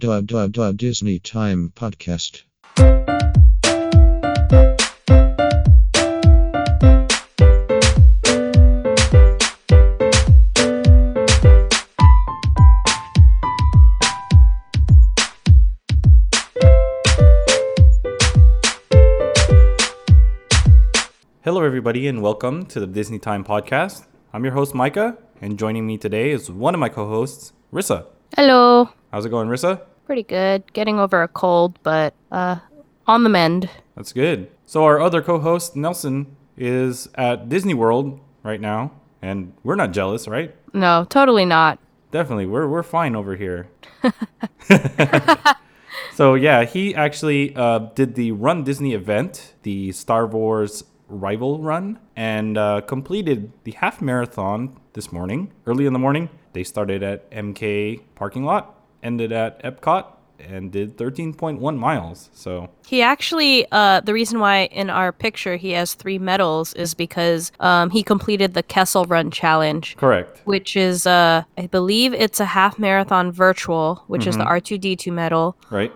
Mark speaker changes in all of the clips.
Speaker 1: Disney Time Podcast.
Speaker 2: Hello, everybody, and welcome to the Disney Time Podcast. I'm your host, Micah, and joining me today is one of my co hosts, Rissa.
Speaker 3: Hello.
Speaker 2: How's it going, Rissa?
Speaker 3: Pretty good. Getting over a cold, but uh on the mend.
Speaker 2: That's good. So, our other co host, Nelson, is at Disney World right now, and we're not jealous, right?
Speaker 3: No, totally not.
Speaker 2: Definitely, we're, we're fine over here. so, yeah, he actually uh, did the Run Disney event, the Star Wars Rival Run, and uh, completed the half marathon this morning, early in the morning. They started at MK parking lot, ended at Epcot, and did 13.1 miles. So,
Speaker 3: He actually uh the reason why in our picture he has 3 medals is because um he completed the Kessel Run challenge.
Speaker 2: correct.
Speaker 3: Which is, uh, I believe it's a half marathon virtual, which is the
Speaker 2: Mm-hmm.
Speaker 3: R2D2 medal,
Speaker 2: Right?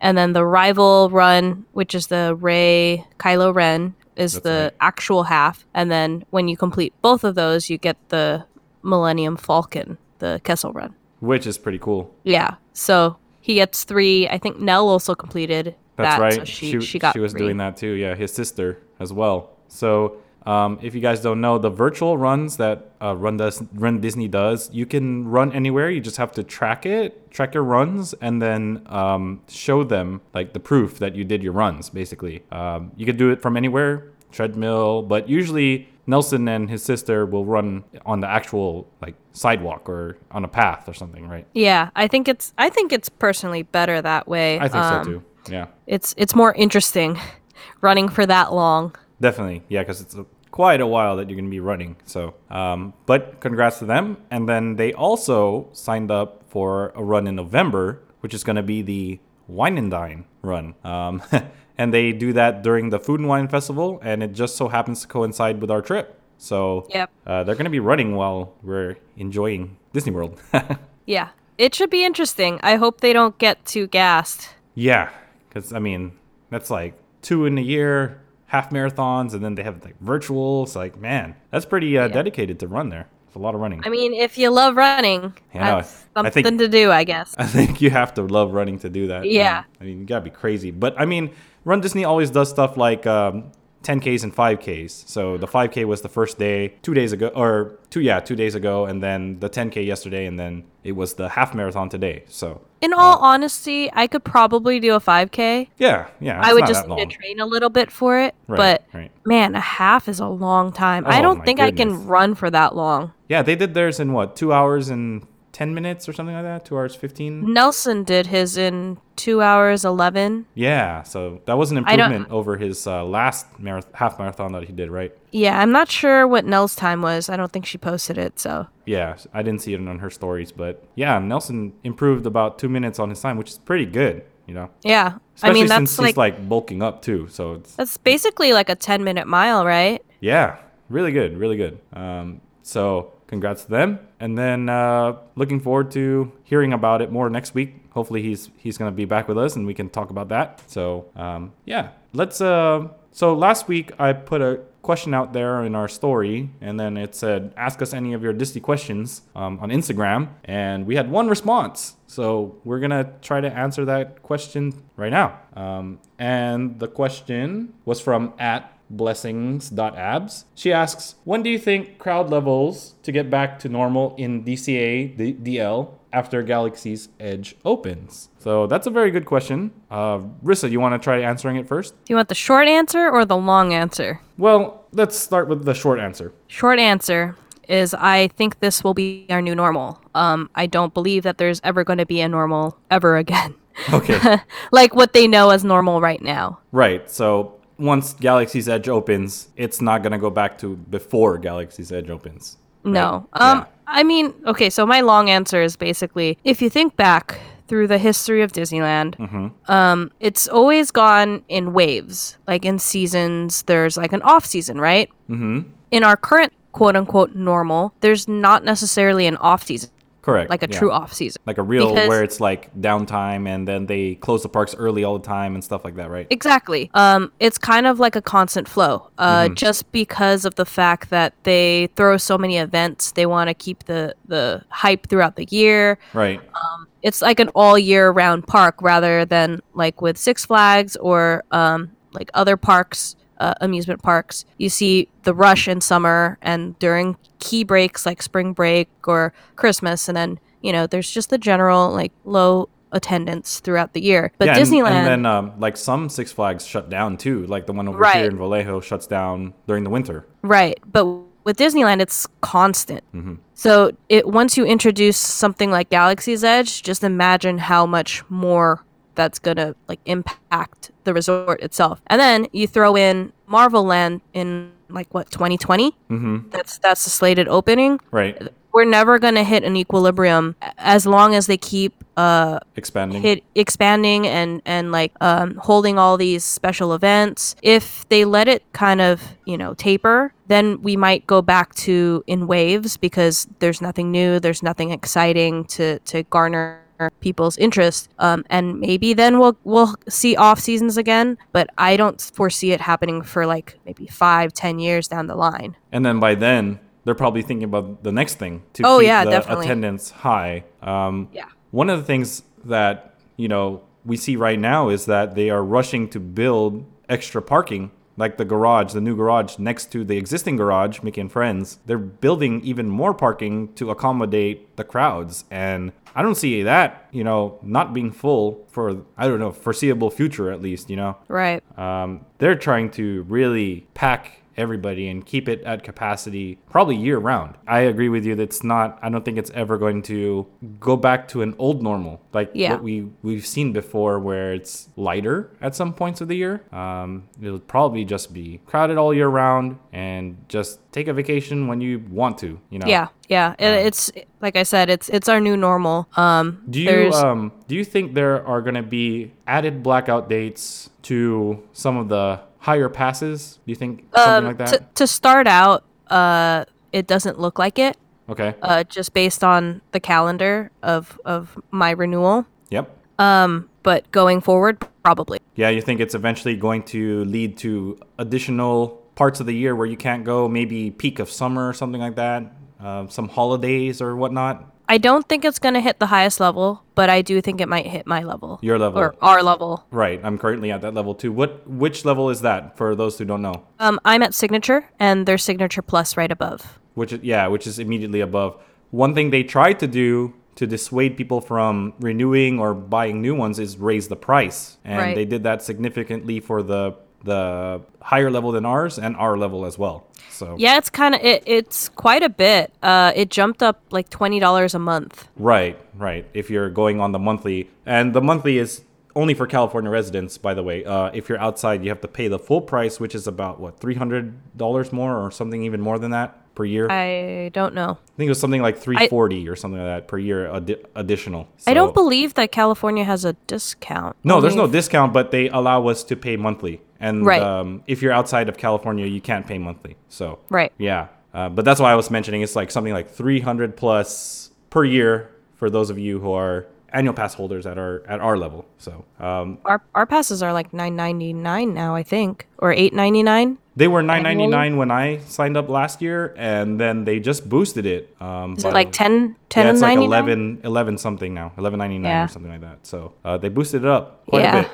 Speaker 3: and then the rival run, which is the Rey Kylo Ren, is
Speaker 2: That's
Speaker 3: the
Speaker 2: right.
Speaker 3: actual half. And then when you complete both of those, you get the Millennium Falcon, the Kessel Run.
Speaker 2: Which is pretty cool.
Speaker 3: Yeah. So he gets three. I think Nell also completed
Speaker 2: That's
Speaker 3: that.
Speaker 2: right.
Speaker 3: So she, she, got She
Speaker 2: was
Speaker 3: three.
Speaker 2: doing that too. Yeah, his sister as well. So um, if you guys don't know, the virtual runs that uh, Run does, Run Disney does, you can run anywhere. You just have to track it, track your runs, and then um, show them like the proof that you did your runs. Basically, um, you could do it from anywhere, treadmill, but usually. Nelson and his sister will run on the actual like sidewalk or on a path or something, right?
Speaker 3: Yeah, I think it's. I think it's personally better that way.
Speaker 2: I think
Speaker 3: Um,
Speaker 2: so too. Yeah.
Speaker 3: It's it's more interesting, running for that long.
Speaker 2: Definitely, yeah, because it's a, quite a while that you're going to be running. So, um, but congrats to them. And then they also signed up for a run in November, which is going to be the Wine and Dine run. Um, and they do that during the Food and Wine Festival, and it just so happens to coincide with our trip. So,
Speaker 3: Yep.
Speaker 2: uh, they're going to be running while we're enjoying Disney World.
Speaker 3: Yeah, it should be interesting. I hope they don't get too gassed.
Speaker 2: yeah, because I mean, that's like two in a year, half marathons, and then they have like virtuals. Like, man, that's pretty uh, dedicated to run there. It's a lot of running.
Speaker 3: I mean, if you love running,
Speaker 2: Yeah, I
Speaker 3: that's
Speaker 2: I
Speaker 3: something
Speaker 2: think-
Speaker 3: to do, I guess.
Speaker 2: I think you have to love running to do that.
Speaker 3: Yeah.
Speaker 2: Um, I mean, you gotta be crazy. But I mean, Run Disney always does stuff like um, 10Ks and 5Ks. So the 5K was the first day, two days ago, or two, yeah, two days ago, and then the 10K yesterday, and then it was the half marathon today. So
Speaker 3: In all honesty, I could probably do a 5K.
Speaker 2: yeah, yeah.
Speaker 3: I would just need to train a little bit for it.
Speaker 2: Right,
Speaker 3: but
Speaker 2: right.
Speaker 3: man, a half is a long time. I
Speaker 2: Oh,
Speaker 3: don't
Speaker 2: my
Speaker 3: think I can run for that long.
Speaker 2: Yeah, they did theirs in what, two hours and 10 minutes or something like that? Two hours 15?
Speaker 3: Nelson did his in two hours eleven.
Speaker 2: Yeah, so that was an improvement over his uh, last marath- half marathon that he did, right?
Speaker 3: Yeah, I'm not sure what Nell's time was. I don't think she posted it. So
Speaker 2: Yeah, I didn't see it on her stories, but yeah, Nelson improved about two minutes on his time, which is pretty good, you know.
Speaker 3: yeah,
Speaker 2: Especially
Speaker 3: I mean
Speaker 2: since
Speaker 3: that's like,
Speaker 2: he's like bulking up too, so it's
Speaker 3: that's basically like a ten minute mile, right?
Speaker 2: yeah, really good, really good. Um, so congrats to them, and then uh, looking forward to hearing about it more next week. Hopefully, he's he's gonna be back with us, and we can talk about that. So um, yeah, let's. Uh, so last week I put a question out there in our story, and then it said, "Ask us any of your Disney questions um, on Instagram," and we had one response. So we're gonna try to answer that question right now. Um, and the question was from at blessings.abs. She asks, when do you think crowd levels to get back to normal in DCA D- DL after Galaxy's Edge opens? So that's a very good question. Uh, Rissa, you want to try answering it first?
Speaker 3: Do you want the short answer or the long answer?
Speaker 2: Well, let's start with the short answer.
Speaker 3: Short answer is I think this will be our new normal. Um, I don't believe that there's ever going to be a normal ever again.
Speaker 2: Okay.
Speaker 3: like what they know as normal right now.
Speaker 2: right. So once Galaxy's Edge opens, it's not going to go back to before Galaxy's Edge opens.
Speaker 3: No. Um
Speaker 2: Yeah.
Speaker 3: I mean, okay, so my long answer is basically if you think back through the history of Disneyland,
Speaker 2: Mm-hmm.
Speaker 3: um, it's always gone in waves. Like in seasons, there's like an off season, right?
Speaker 2: Mm-hmm.
Speaker 3: In our current quote unquote normal, there's not necessarily an off season.
Speaker 2: Correct,
Speaker 3: Like a
Speaker 2: yeah.
Speaker 3: true off season.
Speaker 2: Like a real
Speaker 3: Because-
Speaker 2: where it's like downtime and then they close the parks early all the time and stuff like that, right?
Speaker 3: Exactly. Um, it's kind of like a constant flow. Uh, just because of the fact that they throw so many events, they want to keep the the hype throughout the year.
Speaker 2: Right.
Speaker 3: Um, it's like an all year round park rather than like with Six Flags or um, like other parks. Uh, amusement parks, you see the rush in summer and during key breaks like spring break or Christmas, and then you know there's just the general like low attendance throughout the year. But
Speaker 2: yeah, and-
Speaker 3: Disneyland,
Speaker 2: And, then um, like some Six Flags shut down too. Like the one over
Speaker 3: Right.
Speaker 2: here in Vallejo shuts down during the winter.
Speaker 3: Right, but with Disneyland, it's constant.
Speaker 2: Mm-hmm.
Speaker 3: So it once you introduce something like Galaxy's Edge, just imagine how much more that's gonna like impact the resort itself. And then you throw in Marvel Land in like what 2020. Mm-hmm. That's that's the slated opening.
Speaker 2: Right.
Speaker 3: We're never gonna hit an equilibrium as long as they keep uh
Speaker 2: Expanding.
Speaker 3: hit expanding and and like um, holding all these special events if they let it kind of you know taper then we might go back to in waves because there's nothing new there's nothing exciting to to garner people's interest um, and maybe then we'll we'll see off seasons again but i don't foresee it happening for like maybe five ten years down the line
Speaker 2: And then by then, they're probably thinking about the next thing to
Speaker 3: Oh,
Speaker 2: keep
Speaker 3: yeah,
Speaker 2: the
Speaker 3: definitely.
Speaker 2: attendance high. Um,
Speaker 3: Yeah.
Speaker 2: One of the things that you know we see right now is that they are rushing to build extra parking, like the garage, the new garage next to the existing garage, Mickey and Friends. They're building even more parking to accommodate the crowds, and I don't see that you know not being full for I don't know foreseeable future at least. You know.
Speaker 3: right
Speaker 2: Um, they're trying to really pack everybody and keep it at capacity probably year round. I agree with you that it's not I don't think it's ever going to go back to an old normal like
Speaker 3: Yeah.
Speaker 2: what we we've seen before where it's lighter at some points of the year. Um, it'll probably just be crowded all year round and just take a vacation when you want to, you know.
Speaker 3: yeah yeah It- it's like i said it's it's our new normal um
Speaker 2: Do you um do you think there are going to be added blackout dates to some of the higher passes? Do you think something
Speaker 3: Um,
Speaker 2: like that?
Speaker 3: To, to start out, uh, it doesn't look like it,
Speaker 2: okay.
Speaker 3: uh, just based on the calendar of, of my renewal.
Speaker 2: Yep.
Speaker 3: Um, But going forward, probably.
Speaker 2: Yeah, you think it's eventually going to lead to additional parts of the year where you can't go, maybe peak of summer or something like that, uh, some holidays or whatnot.
Speaker 3: I don't think it's going to hit the highest level, but I do think it might hit my level.
Speaker 2: Your level.
Speaker 3: Or our level.
Speaker 2: Right. I'm currently at that level too. What which level is that for those who don't know?
Speaker 3: Um, I'm at Signature, and there's Signature Plus right above.
Speaker 2: Which yeah, which is immediately above. One thing they tried to do to dissuade people from renewing or buying new ones is raise the price. And
Speaker 3: Right.
Speaker 2: they did that significantly for the the higher level than ours and our level as well. So
Speaker 3: Yeah, it's kind of it, it's quite a bit. Uh, it jumped up like twenty dollars a month.
Speaker 2: Right, right. If you're going on the monthly, and the monthly is only for California residents, by the way. Uh, if you're outside, you have to pay the full price, which is about what three hundred dollars more, or something even more than that per year. I,
Speaker 3: don't know.
Speaker 2: I think it was something like three forty or something like that per year addi- additional.
Speaker 3: I don't believe that California has a discount.
Speaker 2: No, there's no discount, but they allow us to pay monthly, and
Speaker 3: Right.
Speaker 2: um, if you're outside of California, you can't pay monthly. So
Speaker 3: Right.
Speaker 2: yeah, uh, but that's why I was mentioning it's like something like 300 plus per year for those of you who are annual pass holders at our at our level. So um,
Speaker 3: Our our passes are like nine ninety nine now, I think, or eight ninety nine.
Speaker 2: they were 9.99 when I signed up last year, and then they just boosted it. Um,
Speaker 3: Is it like 10, 10
Speaker 2: yeah, it's like
Speaker 3: 99?
Speaker 2: 11, 11 something now, 11.99
Speaker 3: Yeah.
Speaker 2: or something like that. So uh, they boosted it up quite a bit.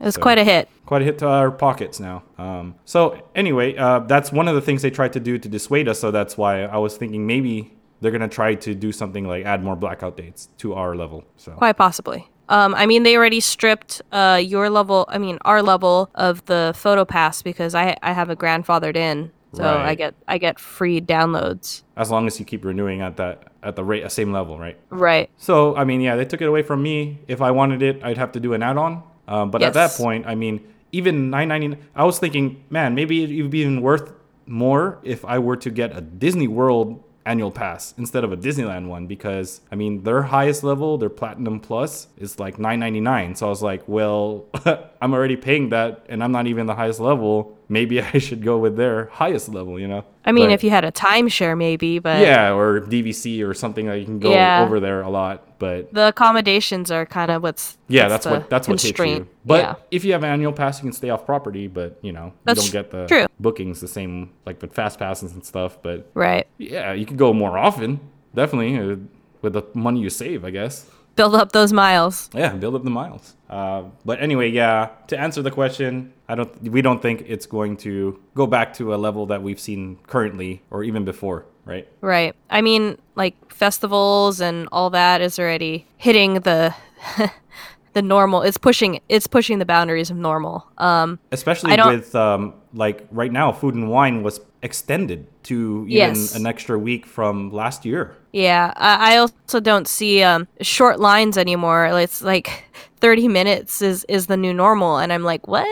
Speaker 3: It was
Speaker 2: So-
Speaker 3: quite a hit.
Speaker 2: quite a hit to our pockets now. Um, so anyway, uh, that's one of the things they tried to do to dissuade us. So that's why I was thinking maybe they're gonna try to do something like add more blackout dates to our level. So
Speaker 3: Quite possibly. Um, I mean, they already stripped uh, your level. I mean, our level of the photo pass because I I have a grandfathered in, so I get I get free downloads.
Speaker 2: as long as you keep renewing at that at the rate same level, right?
Speaker 3: Right.
Speaker 2: So I mean, yeah, they took it away from me. If I wanted it, I'd have to do an add-on. Um, but at that point, I mean, even 9.99, I was thinking, man, maybe it would be even worth more if I were to get a Disney World annual pass instead of a Disneyland one because I mean their highest level, their platinum plus is like 9.99. So I was like, well, I'm already paying that and I'm not even the highest level. Maybe I should go with their highest level, you know?
Speaker 3: I mean,
Speaker 2: But-
Speaker 3: if you had a timeshare, maybe, but
Speaker 2: yeah, or DVC or something that you can go
Speaker 3: Yeah.
Speaker 2: over there a lot. But
Speaker 3: the accommodations are kind of what's
Speaker 2: yeah, that's
Speaker 3: the
Speaker 2: what that's what takes you. But
Speaker 3: yeah.
Speaker 2: if you have annual pass, you can stay off property. But you know,
Speaker 3: That's
Speaker 2: you don't get the
Speaker 3: true.
Speaker 2: bookings the same like with fast passes and stuff. But
Speaker 3: right,
Speaker 2: yeah, you could go more often, definitely uh, with the money you save, I guess.
Speaker 3: Build up those miles.
Speaker 2: Yeah, build up the miles. Uh, but anyway, yeah. To answer the question, I don't. We don't think it's going to go back to a level that we've seen currently or even before, right?
Speaker 3: Right. I mean, like festivals and all that is already hitting the the normal. It's pushing it's pushing the boundaries of normal. Um
Speaker 2: Especially with um, like right now, food and wine was extended to even
Speaker 3: Yes.
Speaker 2: an extra week from last year.
Speaker 3: yeah, I, I also don't see um short lines anymore. It's like 30 minutes is is the new normal and I'm like, "What?"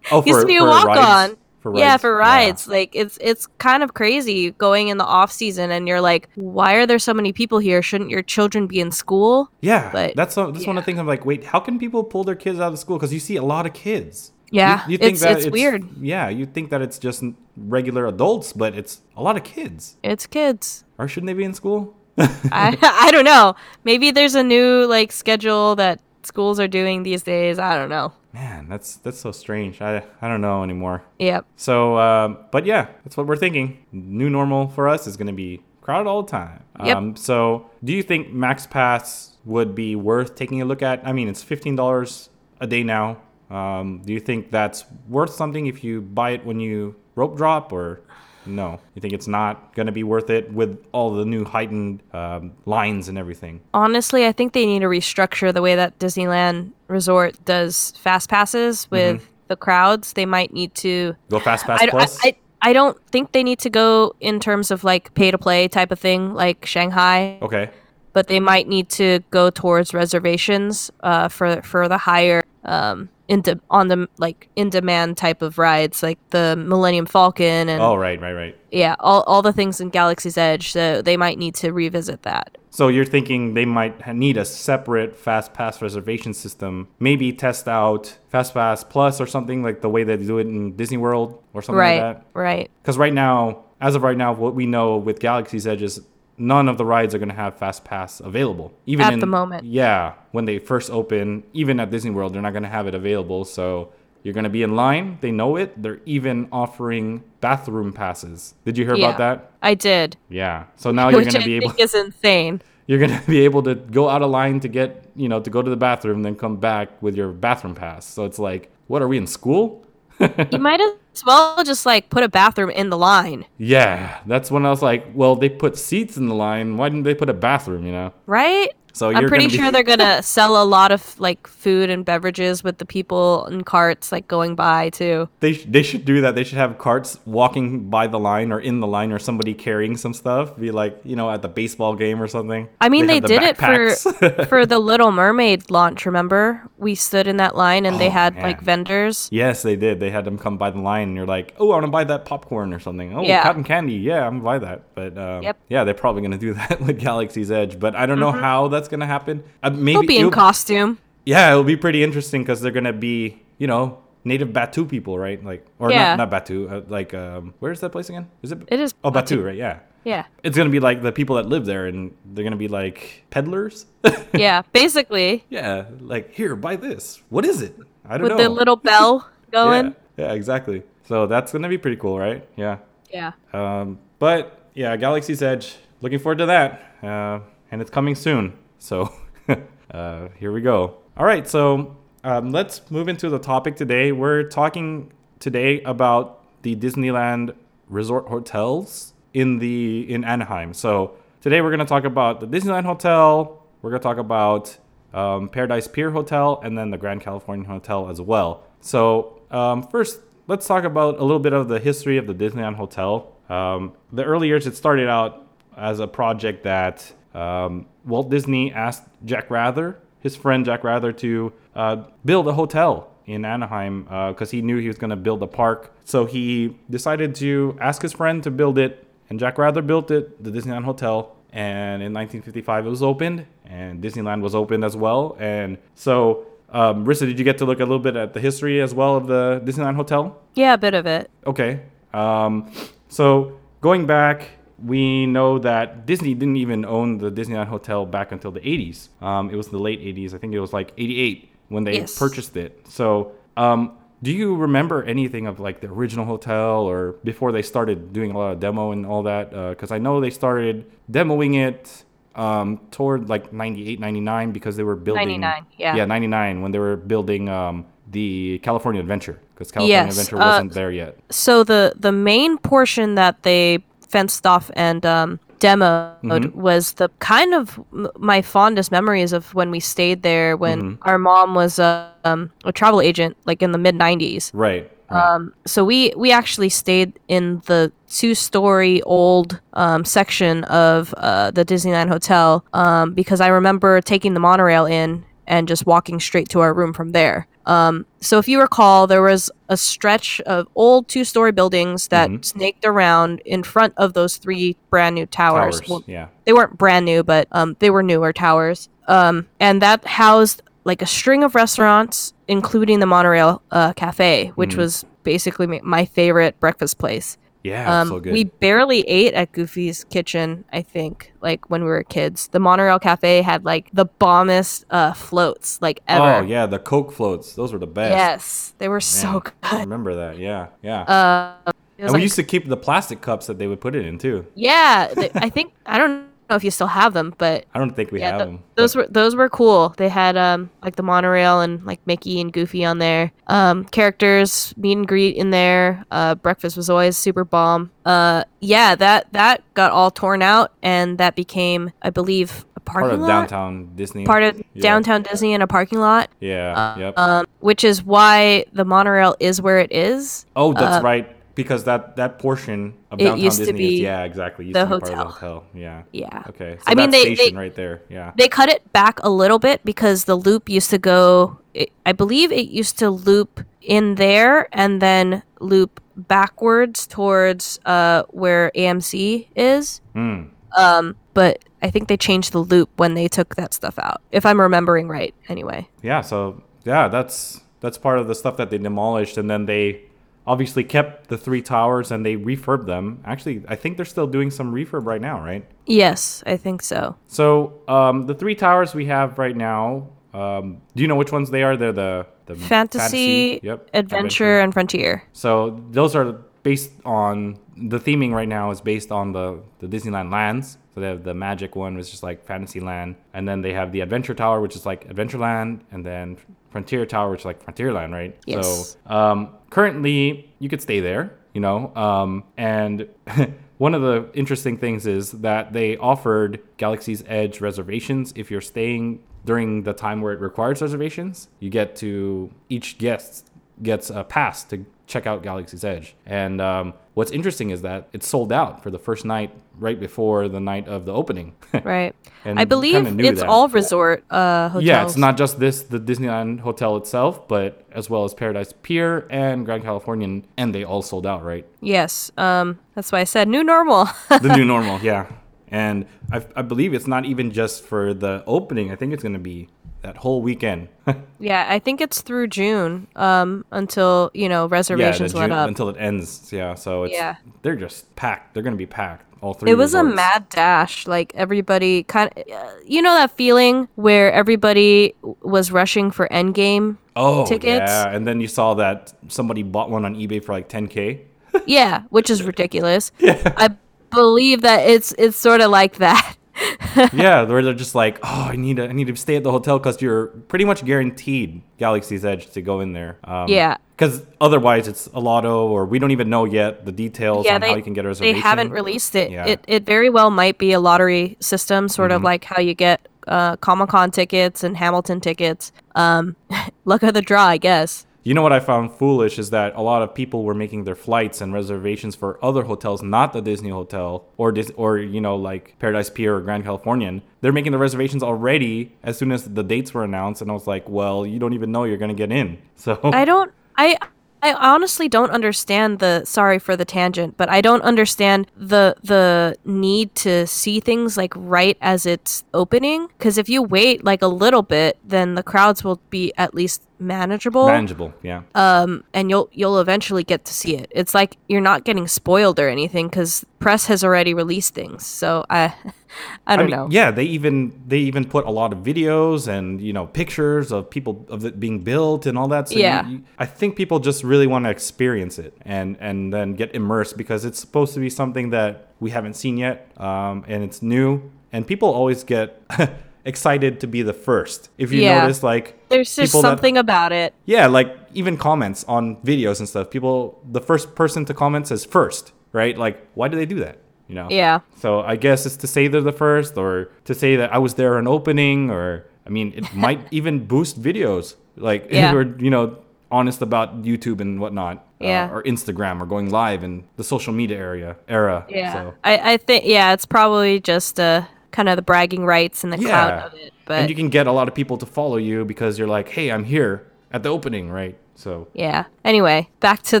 Speaker 2: Oh,
Speaker 3: Used
Speaker 2: for-
Speaker 3: to be a walk
Speaker 2: rides?
Speaker 3: on.
Speaker 2: For
Speaker 3: Yeah,
Speaker 2: rides,
Speaker 3: for
Speaker 2: yeah.
Speaker 3: rides. Like it's it's kind of crazy going in the off season and you're like, "Why are there so many people here? Shouldn't your children be in school?"
Speaker 2: Yeah,
Speaker 3: But,
Speaker 2: that's a, that's one of the things I'm like, wait, how can people pull their kids out of school? Because you see a lot of kids.
Speaker 3: Yeah,
Speaker 2: you, you think
Speaker 3: it's-
Speaker 2: that
Speaker 3: it's weird.
Speaker 2: Yeah, you think that it's just regular adults, but it's a lot of kids.
Speaker 3: It's kids.
Speaker 2: Or shouldn't they be in school?
Speaker 3: I I don't know. Maybe there's a new like schedule that schools are doing these days. I don't know.
Speaker 2: Man, that's that's so strange. I I don't know anymore.
Speaker 3: Yep.
Speaker 2: So, um, but yeah, that's what we're thinking. New normal for us is going to be crowded all the time.
Speaker 3: Yep.
Speaker 2: Um, so, do you think Max Pass would be worth taking a look at? I mean, it's fifteen dollars a day now. Um, do you think that's worth something if you buy it when you rope drop, or no? You think it's not going to be worth it with all the new heightened um, lines and everything?
Speaker 3: Honestly, I think they need to restructure the way that Disneyland Resort does fast passes with the crowds. They might need to.
Speaker 2: Go Fast Pass
Speaker 3: I, I,
Speaker 2: Plus.
Speaker 3: I, I don't think they need to go in terms of like pay to play type of thing like Shanghai,
Speaker 2: okay.
Speaker 3: but they might need to go towards reservations uh, for for the higher um, in de- on the like in demand type of rides like the Millennium Falcon and
Speaker 2: Oh, right, right, right.
Speaker 3: yeah, all, all the things in Galaxy's Edge. So they might need to revisit that.
Speaker 2: So you're thinking they might need a separate Fast Pass reservation system, maybe test out Fast Pass Plus or something like the way they do it in Disney World or something
Speaker 3: right,
Speaker 2: like that.
Speaker 3: Right. right.
Speaker 2: Because right now, as of right now, what we know with Galaxy's Edge is none of the rides are going to have Fast Pass available. Even
Speaker 3: At
Speaker 2: in,
Speaker 3: the moment.
Speaker 2: yeah, when they first open, even at Disney World, they're not going to have it available. So you're going to be in line. They know it. They're even offering bathroom passes. Did you hear
Speaker 3: Yeah.
Speaker 2: about that?
Speaker 3: I did,
Speaker 2: Yeah. So now you're going to be able
Speaker 3: is insane.
Speaker 2: you're gonna be able to go out of line to get you know to go to the bathroom and then come back with your bathroom pass so it's like what are we in school
Speaker 3: you might as well just like put a bathroom in the line,
Speaker 2: yeah that's when i was like well they put seats in the line. Why didn't they put a bathroom you know?
Speaker 3: Right?
Speaker 2: So
Speaker 3: I'm pretty
Speaker 2: be-
Speaker 3: sure they're gonna sell a lot of like food and beverages with the people in carts like going by too.
Speaker 2: they, sh- they should do that they should have carts walking by the line or in the line or somebody carrying some stuff be like you know at the baseball game or something
Speaker 3: I mean, they,
Speaker 2: have the
Speaker 3: did it for for the Little Mermaid launch. Remember, we stood in that line and they
Speaker 2: Oh,
Speaker 3: had
Speaker 2: man.
Speaker 3: like vendors.
Speaker 2: Yes, they did. They had them come by the line, and you're like, "Oh, I want to buy that popcorn or something." Oh,
Speaker 3: Yeah.
Speaker 2: cotton candy. Yeah, I'm gonna buy that. But um,
Speaker 3: Yep.
Speaker 2: yeah, they're probably gonna do that with Galaxy's Edge. But I don't know how that's gonna happen. Uh, maybe
Speaker 3: They'll be in costume.
Speaker 2: Yeah, it'll be pretty interesting because they're gonna be, you know, native Batuu people, right? Like, or
Speaker 3: Yeah.
Speaker 2: not, not Batuu. Uh, like, um, where's that place again? Is it?
Speaker 3: It is
Speaker 2: Oh, Batuu,
Speaker 3: Batuu.
Speaker 2: right? Yeah.
Speaker 3: Yeah,
Speaker 2: It's gonna be like the people that live there, and they're gonna be like peddlers.
Speaker 3: yeah. Basically,
Speaker 2: yeah, like here, buy this. What is it? I don't
Speaker 3: with
Speaker 2: know.
Speaker 3: With the little bell going.
Speaker 2: Yeah, yeah, exactly. So that's gonna be pretty cool, right? Yeah.
Speaker 3: Yeah.
Speaker 2: Um, but yeah, Galaxy's Edge. Looking forward to that, uh, and it's coming soon. So uh, here we go. All right, so um, let's move into the topic today. We're talking today about the Disneyland Resort hotels in the in Anaheim. So today we're going to talk about the Disneyland Hotel. We're going to talk about um, Paradise Pier Hotel and then the Grand Californian Hotel as well. So um, first, let's talk about a little bit of the history of the Disneyland Hotel. Um, the early years, it started out as a project that um, Walt Disney asked Jack Wrather, his friend Jack Wrather, to uh, build a hotel in Anaheim because he knew he was going to build a park. So he decided to ask his friend to build it, and Jack Wrather built it, the Disneyland Hotel. And in 1955, it was opened, and Disneyland was opened as well. And so Um, Rissa, did you get to look a little bit at the history as well of the Disneyland Hotel?
Speaker 3: Yeah, a bit of it.
Speaker 2: Okay. Um, so going back, we know that Disney didn't even own the Disneyland Hotel back until the 80s. Um, it was the late 80s. I think it was like 88 when they
Speaker 3: Yes.
Speaker 2: purchased it. So, um, do you remember anything of like the original hotel or before they started doing a lot of demo and all that? Because I know they started demoing it um, toward like 98, 99 because they were building.
Speaker 3: 99, yeah.
Speaker 2: Yeah, 99 when they were building um, the California Adventure because California
Speaker 3: Yes,
Speaker 2: Adventure
Speaker 3: uh,
Speaker 2: wasn't there yet.
Speaker 3: So the the main portion that they fenced off and um, demoed
Speaker 2: Mm-hmm.
Speaker 3: was the kind of m- my fondest memories of when we stayed there when
Speaker 2: Mm-hmm.
Speaker 3: our mom was a, um, a travel agent like in the mid 90s.
Speaker 2: Right. right.
Speaker 3: Um, so we we actually stayed in the two story old um, section of uh, the Disneyland Hotel um, because I remember taking the monorail in and just walking straight to our room from there. Um, so if you recall, there was a stretch of old two story buildings that
Speaker 2: Mhm.
Speaker 3: snaked around in front of those three brand new towers.
Speaker 2: Towers.
Speaker 3: Well,
Speaker 2: yeah.
Speaker 3: they weren't brand new, but um, they were newer towers. Um, and that housed like a string of restaurants, including the Monorail uh, Cafe, which
Speaker 2: Mm.
Speaker 3: was basically my favorite breakfast place.
Speaker 2: Yeah.
Speaker 3: Um,
Speaker 2: so good.
Speaker 3: we barely ate at Goofy's Kitchen, I think, like when we were kids. The Monorail Cafe had like the bombest uh, floats, like ever.
Speaker 2: Oh yeah, the Coke floats. Those were the best.
Speaker 3: Yes, they were so
Speaker 2: Man, I
Speaker 3: good.
Speaker 2: remember that. Yeah, yeah.
Speaker 3: Uh,
Speaker 2: and we used to keep the plastic cups that they would put it in too.
Speaker 3: yeah, I think I don't know if you still have them, but
Speaker 2: I don't think we
Speaker 3: yeah,
Speaker 2: have
Speaker 3: th-
Speaker 2: them.
Speaker 3: those were those were cool. They had um like the monorail and like Mickey and Goofy on there. Um, characters meet and greet in there. Uh, breakfast was always super bomb. Uh, yeah, that that got all torn out and that became, I believe, a parking part
Speaker 2: of
Speaker 3: lot.
Speaker 2: downtown Disney.
Speaker 3: Part of
Speaker 2: Yeah.
Speaker 3: downtown Disney in a parking lot.
Speaker 2: Yeah. yep.
Speaker 3: Um, which is why the monorail is where it is.
Speaker 2: oh, that's
Speaker 3: uh,
Speaker 2: right. Because that that portion of downtown Disney is yeah exactly used
Speaker 3: the
Speaker 2: to be part of
Speaker 3: hotel.
Speaker 2: the hotel. Yeah.
Speaker 3: Yeah.
Speaker 2: Okay. So
Speaker 3: I mean, they-
Speaker 2: station
Speaker 3: they-
Speaker 2: right there. Yeah.
Speaker 3: They cut it back a little bit because the loop used to go. It, I believe it used to loop in there and then loop backwards towards uh, where AMC is.
Speaker 2: Mm.
Speaker 3: Um, but I think they changed the loop when they took that stuff out, if I'm remembering right. Anyway,
Speaker 2: Yeah. So yeah, that's that's part of the stuff that they demolished, and then they obviously kept the three towers and they refurbed them. Actually, I think they're still doing some refurb right now, right?
Speaker 3: yes, I think so.
Speaker 2: So um, the three towers we have right now. Um, do you know which ones they are? They're the the
Speaker 3: Fantasy,
Speaker 2: yep,
Speaker 3: Adventure, and Frontier.
Speaker 2: So those are based on the theming right now is based on the the Disneyland lands. So they have the Magic one, which is like Fantasyland, and then they have the Adventure Tower, which is like Adventureland, and then Frontier Tower, which is like Frontierland, right?
Speaker 3: Yes.
Speaker 2: So um, currently, you could stay there, you know, um, and. One of the interesting things is that they offered Galaxy's Edge reservations if you're staying during the time where it requires reservations. You get to each guest gets a pass to check out Galaxy's Edge. And um, what's interesting is that it's sold out for the first night right before the night of the opening.
Speaker 3: Right.
Speaker 2: And
Speaker 3: I believe it's
Speaker 2: that.
Speaker 3: all resort uh, hotels.
Speaker 2: yeah, it's not just this, the Disneyland Hotel itself, but as well as Paradise Pier and Grand Californian, and they all sold out, right?
Speaker 3: Yes. Um, that's why I said new normal.
Speaker 2: The new normal, yeah. And I, I believe it's not even just for the opening. I think it's going to be that whole weekend.
Speaker 3: yeah, I think it's through June um, until you know
Speaker 2: yeah,
Speaker 3: reservations let
Speaker 2: June-
Speaker 3: up.
Speaker 2: until it ends. Yeah, so it's
Speaker 3: Yeah.
Speaker 2: they're just packed. They're to be packed. All three.
Speaker 3: It was a mad dash. Like everybody kind of, uh, you know that feeling where everybody was rushing for Endgame.
Speaker 2: oh,
Speaker 3: tickets.
Speaker 2: Yeah, and then you saw that somebody bought one on eBay for like 10k.
Speaker 3: yeah, which is ridiculous. Yeah. I believe that it's it's sort of like that.
Speaker 2: yeah, where they're just like, oh, I need to, I need to stay at the hotel because you're pretty much guaranteed Galaxy's Edge to go in there. Um,
Speaker 3: Yeah.
Speaker 2: Because otherwise, it's a lotto, or we don't even know yet the details
Speaker 3: yeah,
Speaker 2: on
Speaker 3: they
Speaker 2: how you can get a
Speaker 3: they haven't released it.
Speaker 2: Yeah. Mm-hmm.
Speaker 3: It it very well might be a lottery system, sort of like how you get uh, Comic Con tickets and Hamilton tickets. Um, luck of the draw, I guess.
Speaker 2: You know what I found foolish is that a lot of people were making their flights and reservations for other hotels, not the Disney hotel or Dis- or you know like Paradise Pier or Grand Californian. They're making the reservations already as soon as the dates were announced, and I was like, well, you don't even know you're gonna get in. So
Speaker 3: I don't. I I honestly don't understand the sorry for the tangent, but I don't understand the the need to see things like right as it's opening because if you wait like a little bit, then the crowds will be at least manageable.
Speaker 2: Manageable, yeah.
Speaker 3: um and you'll you'll eventually get to see it. It's like you're not getting spoiled or anything cuz press has already released things. So I I don't
Speaker 2: mean,
Speaker 3: know.
Speaker 2: Yeah, they even they even put a lot of videos and you know pictures of people of it being built and all that. So you-
Speaker 3: Yeah.
Speaker 2: you- I think people just really want to experience it and and then get immersed because it's supposed to be something that we haven't seen yet, um, and it's new. And people always get excited to be the first. If you
Speaker 3: Yeah.
Speaker 2: notice, like
Speaker 3: There's just
Speaker 2: people that-
Speaker 3: something about it.
Speaker 2: yeah, like even comments on videos and stuff. People, the first person to comment says first, right? Like, why do they do that? You know?
Speaker 3: Yeah.
Speaker 2: So I guess it's to say they're the first, or to say that I was there in opening, or I mean, it might even boost videos, like if
Speaker 3: Yeah.
Speaker 2: we're you know honest about YouTube and whatnot,
Speaker 3: Yeah.
Speaker 2: uh, or Instagram, or going live in the social media area era.
Speaker 3: Yeah.
Speaker 2: So.
Speaker 3: I, I think yeah, it's probably just uh kind of the bragging rights and the
Speaker 2: Yeah.
Speaker 3: clout of it. But
Speaker 2: and you can get a lot of people to follow you because you're like, hey, I'm here at the opening, right? So
Speaker 3: yeah. Anyway, back to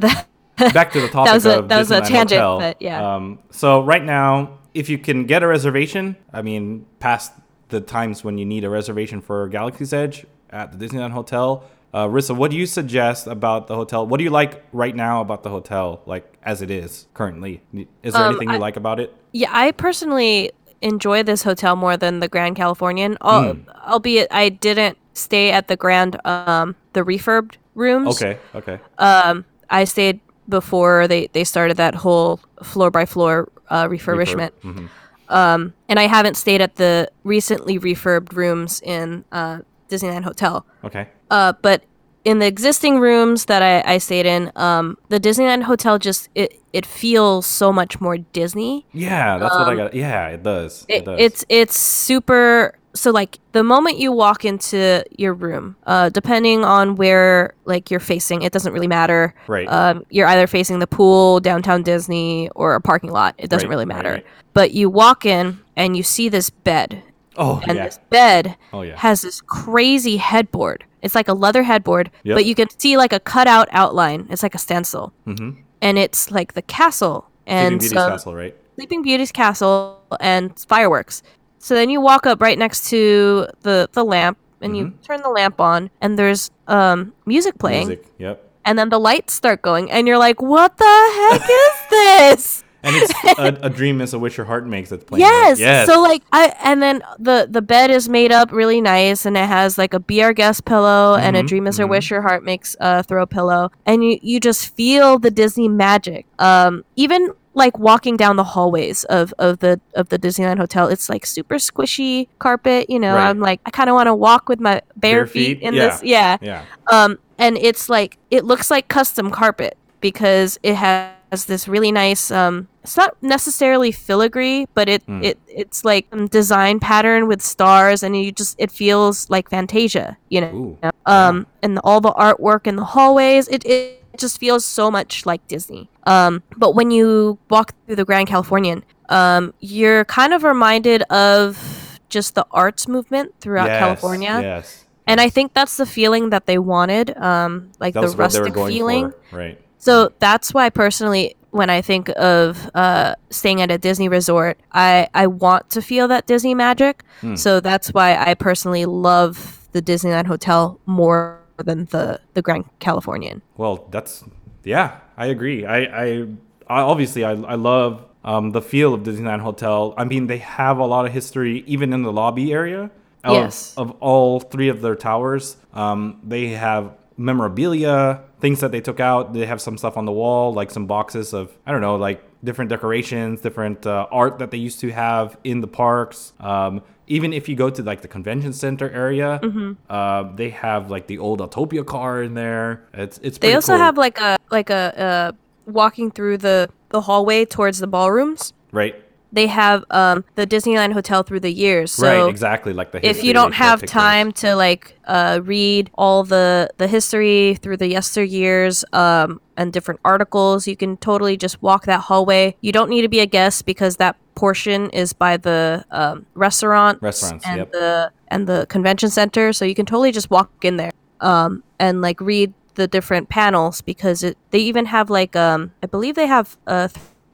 Speaker 3: the
Speaker 2: back to the topic
Speaker 3: was a- that was a tangent,
Speaker 2: Hotel.
Speaker 3: but yeah.
Speaker 2: Um, so right now, if you can get a reservation, I mean, past the times when you need a reservation for Galaxy's Edge at the Disneyland Hotel, uh, Rissa, what do you suggest about the hotel? What do you like right now about the hotel, like as it is currently? Is there
Speaker 3: Um,
Speaker 2: anything you
Speaker 3: I-
Speaker 2: like about it?
Speaker 3: Yeah, I personally enjoy this hotel more than the Grand Californian. Al-
Speaker 2: Hmm.
Speaker 3: Albeit I didn't stay at the Grand um the refurbed rooms.
Speaker 2: Okay, okay, Um,
Speaker 3: I stayed before they they started that whole floor by floor uh, refurbishment.
Speaker 2: Mhm.
Speaker 3: Um, and I haven't stayed at the recently refurbed rooms in uh, Disneyland Hotel.
Speaker 2: okay.
Speaker 3: Uh, but in the existing rooms that I, I stayed in, um, the Disneyland Hotel just it it feels so much more Disney.
Speaker 2: Yeah, that's what I got. Yeah, it does. It,
Speaker 3: Um, It,
Speaker 2: does.
Speaker 3: it's it's super. So like the moment you walk into your room, uh, depending on where like you're facing, it doesn't really matter.
Speaker 2: Right.
Speaker 3: Um, you're either facing the pool, downtown Disney, or a parking lot. It doesn't
Speaker 2: Right,
Speaker 3: really
Speaker 2: right,
Speaker 3: matter.
Speaker 2: right.
Speaker 3: But you walk in and you see this bed,
Speaker 2: oh
Speaker 3: and
Speaker 2: yeah.
Speaker 3: this bed
Speaker 2: Oh yeah.
Speaker 3: has this crazy headboard. It's like a leather headboard,
Speaker 2: Yep.
Speaker 3: but you can see like a cutout outline. It's like a stencil,
Speaker 2: mm-hmm.
Speaker 3: and it's like the castle and Sleeping
Speaker 2: Beauty's
Speaker 3: some-
Speaker 2: Castle, right?
Speaker 3: Sleeping Beauty's castle and fireworks. So then you walk up right next to the the lamp, and you turn the lamp on, and there's um music playing,
Speaker 2: Music. Yep.
Speaker 3: and then the lights start going, and you're like, "What the heck is this?"
Speaker 2: And it's a, a dream is a wish your heart makes that's playing.
Speaker 3: Yes.
Speaker 2: Yes.
Speaker 3: So like I and then the the bed is made up really nice and it has like a be our guest pillow and a
Speaker 2: Mhm,
Speaker 3: dream is a
Speaker 2: mhm.
Speaker 3: wish your heart makes uh throw pillow and you you just feel the Disney magic. Um even like walking down the hallways of, of the of the Disneyland hotel, it's like super squishy carpet, you know.
Speaker 2: Right.
Speaker 3: I'm like I kind of want to walk with my bare,
Speaker 2: Bare
Speaker 3: feet,
Speaker 2: feet?
Speaker 3: in
Speaker 2: Yeah.
Speaker 3: this. Yeah.
Speaker 2: yeah.
Speaker 3: Um, and it's like it looks like custom carpet because it has this really nice. Um, it's not necessarily filigree, but it
Speaker 2: Hmm.
Speaker 3: it it's like design pattern with stars, and you just it feels like Fantasia, you know.
Speaker 2: Ooh.
Speaker 3: Um, and all the artwork in the hallways, it it just feels so much like Disney. Um, but when you walk through the Grand Californian, um, you're kind of reminded of just the arts movement throughout
Speaker 2: Yes,
Speaker 3: California.
Speaker 2: Yes.
Speaker 3: And I think that's the feeling that they wanted, um, like the
Speaker 2: was what they were
Speaker 3: rustic feeling.
Speaker 2: for. Right.
Speaker 3: So that's why personally, when I think of uh, staying at a Disney resort, I, I want to feel that Disney magic.
Speaker 2: Hmm.
Speaker 3: So that's why I personally love the Disneyland Hotel more than the, the Grand Californian.
Speaker 2: Well, that's yeah. I agree. I I, I obviously I, I love um, the feel of Disneyland Hotel. I mean, they have a lot of history even in the lobby area. Of,
Speaker 3: Yes.
Speaker 2: Of all three of their towers, um, they have memorabilia, things that they took out. They have some stuff on the wall, like some boxes of I don't know, like different decorations, different uh, art that they used to have in the parks. Um, even if you go to like the convention center area,
Speaker 3: Mm-hmm.
Speaker 2: uh, they have like the old Autopia car in there. It's it's.
Speaker 3: They also
Speaker 2: cool.
Speaker 3: have like a like a uh, walking through the the hallway towards the ballrooms.
Speaker 2: right,
Speaker 3: They have um, the Disneyland Hotel through the years. So
Speaker 2: right, exactly like the.
Speaker 3: if you don't have time to like uh, read all the the history through the yesteryears um, and different articles, you can totally just walk that hallway. You don't need to be a guest because that portion is by the um, restaurant
Speaker 2: Restaurants,
Speaker 3: and
Speaker 2: yep.
Speaker 3: the and the convention center, so you can totally just walk in there um, and like read the different panels because it, they even have like um I believe they have a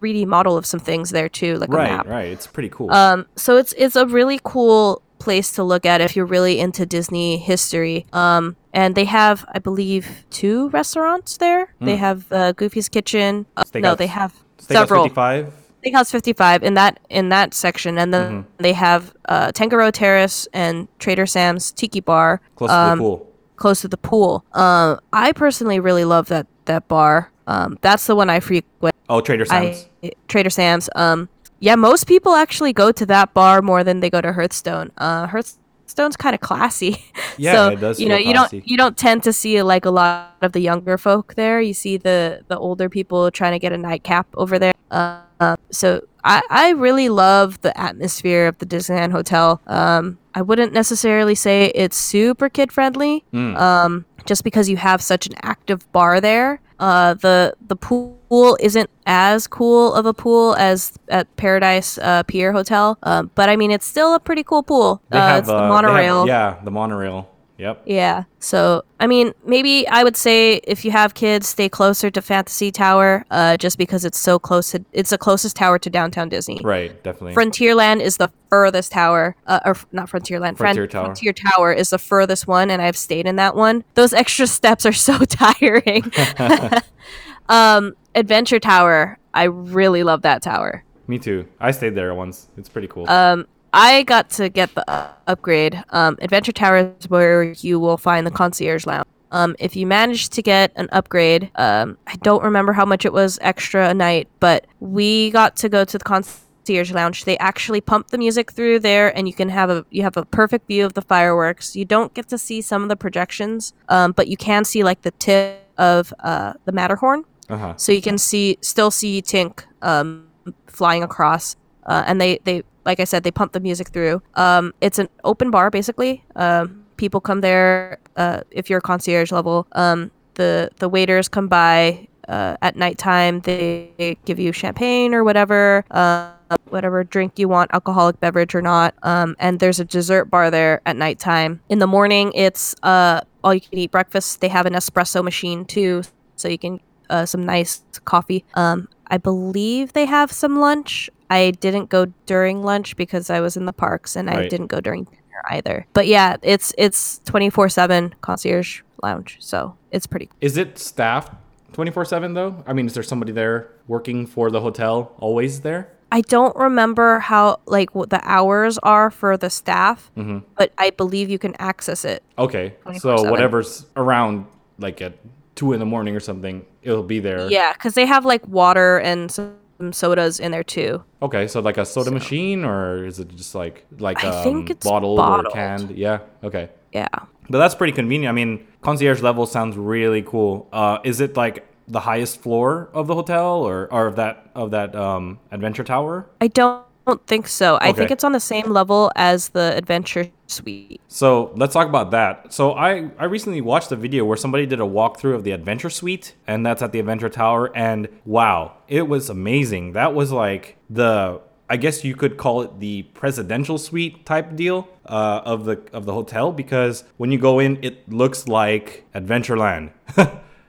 Speaker 3: 3D model of some things there too, like a
Speaker 2: Right,
Speaker 3: map.
Speaker 2: right. It's pretty cool.
Speaker 3: Um, so it's it's a really cool place to look at if you're really into Disney history. Um, and they have, I believe, two restaurants there. They have uh, Goofy's Kitchen. Uh, no, they have
Speaker 2: Steakhouse
Speaker 3: several.
Speaker 2: 55.
Speaker 3: Steakhouse 55 in that in that section, and then
Speaker 2: Mm-hmm.
Speaker 3: they have uh, Tangaroa Terrace and Trader Sam's Tiki Bar
Speaker 2: Close to
Speaker 3: um,
Speaker 2: the pool.
Speaker 3: close to the pool. Um, I personally really love that that bar. Um, that's the one I frequent.
Speaker 2: Oh, Trader Sam's.
Speaker 3: I Trader Sam's. Um, yeah, most people actually go to that bar more than they go to Hearthstone. Uh, Hearthstone's kind of classy.
Speaker 2: Yeah,
Speaker 3: so,
Speaker 2: it does
Speaker 3: You know, you
Speaker 2: classy.
Speaker 3: don't you don't tend to see like a lot of the younger folk there. You see the the older people trying to get a nightcap over there. Uh, uh, so I I really love the atmosphere of the Disneyland Hotel. Um, I wouldn't necessarily say it's super kid friendly.
Speaker 2: Mm.
Speaker 3: Um, just because you have such an active bar there. Uh, the the pool isn't as cool of a pool as at Paradise uh, Pier Hotel, um, but I mean it's still a pretty cool pool. Uh,
Speaker 2: have
Speaker 3: it's the
Speaker 2: uh, they have-
Speaker 3: monorail.
Speaker 2: yeah, the monorail. Yep.
Speaker 3: Yeah. So, I mean, maybe I would say if you have kids, stay closer to Fantasy Tower, uh, just because it's so close. To, it's the closest tower to downtown Disney.
Speaker 2: Right, definitely.
Speaker 3: Frontierland is the furthest tower, uh, or not Frontierland. Fron-
Speaker 2: Frontier Tower.
Speaker 3: Frontier Tower is the furthest one, and I've stayed in that one. Those extra steps are so tiring. um, Adventure Tower, I really love that tower.
Speaker 2: Me too. I stayed there once. It's pretty cool.
Speaker 3: Um, I got to get the uh, upgrade. Um, Adventure Tower is where you will find the concierge lounge. Um, if you manage to get an upgrade, um, I don't remember how much it was extra a night, but we got to go to the concierge lounge. They actually pump the music through there, and you can have a you have a perfect view of the fireworks. You don't get to see some of the projections, um, but you can see like the tip of uh, the Matterhorn
Speaker 2: uh-huh.
Speaker 3: so you can see still see Tink um, flying across, uh, and they they like I said they pump the music through. Um, it's an open bar basically. Um, people come there uh, if you're concierge level. Um, the the waiters come by uh, at nighttime. They, they give you champagne or whatever. Uh, whatever drink you want, alcoholic beverage or not. Um, and there's a dessert bar there at nighttime. In the morning, it's uh, all you can eat breakfast. They have an espresso machine too, so you can uh, some nice coffee. Um, I believe they have some lunch. I didn't go during lunch because I was in the parks, and I didn't go during dinner either. But yeah, it's it's twenty four seven concierge lounge, so it's pretty.
Speaker 2: Is it staffed 24/7 though? I mean, is there somebody there working for the hotel always there?
Speaker 3: I don't remember how like what the hours are for the staff,
Speaker 2: Mm-hmm.
Speaker 3: but I believe you can access it.
Speaker 2: Okay. So
Speaker 3: 24/7.
Speaker 2: whatever's around like at 2 in the morning or something, it'll be there.
Speaker 3: Yeah, because they have like water and some sodas in there too.
Speaker 2: Okay, so like a soda machine or is it just like like
Speaker 3: I
Speaker 2: um,
Speaker 3: think it's
Speaker 2: bottled,
Speaker 3: bottled.
Speaker 2: or canned? Yeah. Okay.
Speaker 3: Yeah.
Speaker 2: But that's pretty convenient. I mean, concierge level sounds really cool. Uh, is it like the highest floor of the hotel or, or of that of that um, adventure tower?
Speaker 3: I don't, don't think so. I think it's on the same level as the Adventure Suite.
Speaker 2: So let's talk about that. So I, I recently watched a video where somebody did a walkthrough of the Adventure Suite, and that's at the Adventure Tower. And wow, it was amazing. That was like the I guess you could call it the presidential suite type deal uh, of the of the hotel because when you go in, it looks like Adventureland.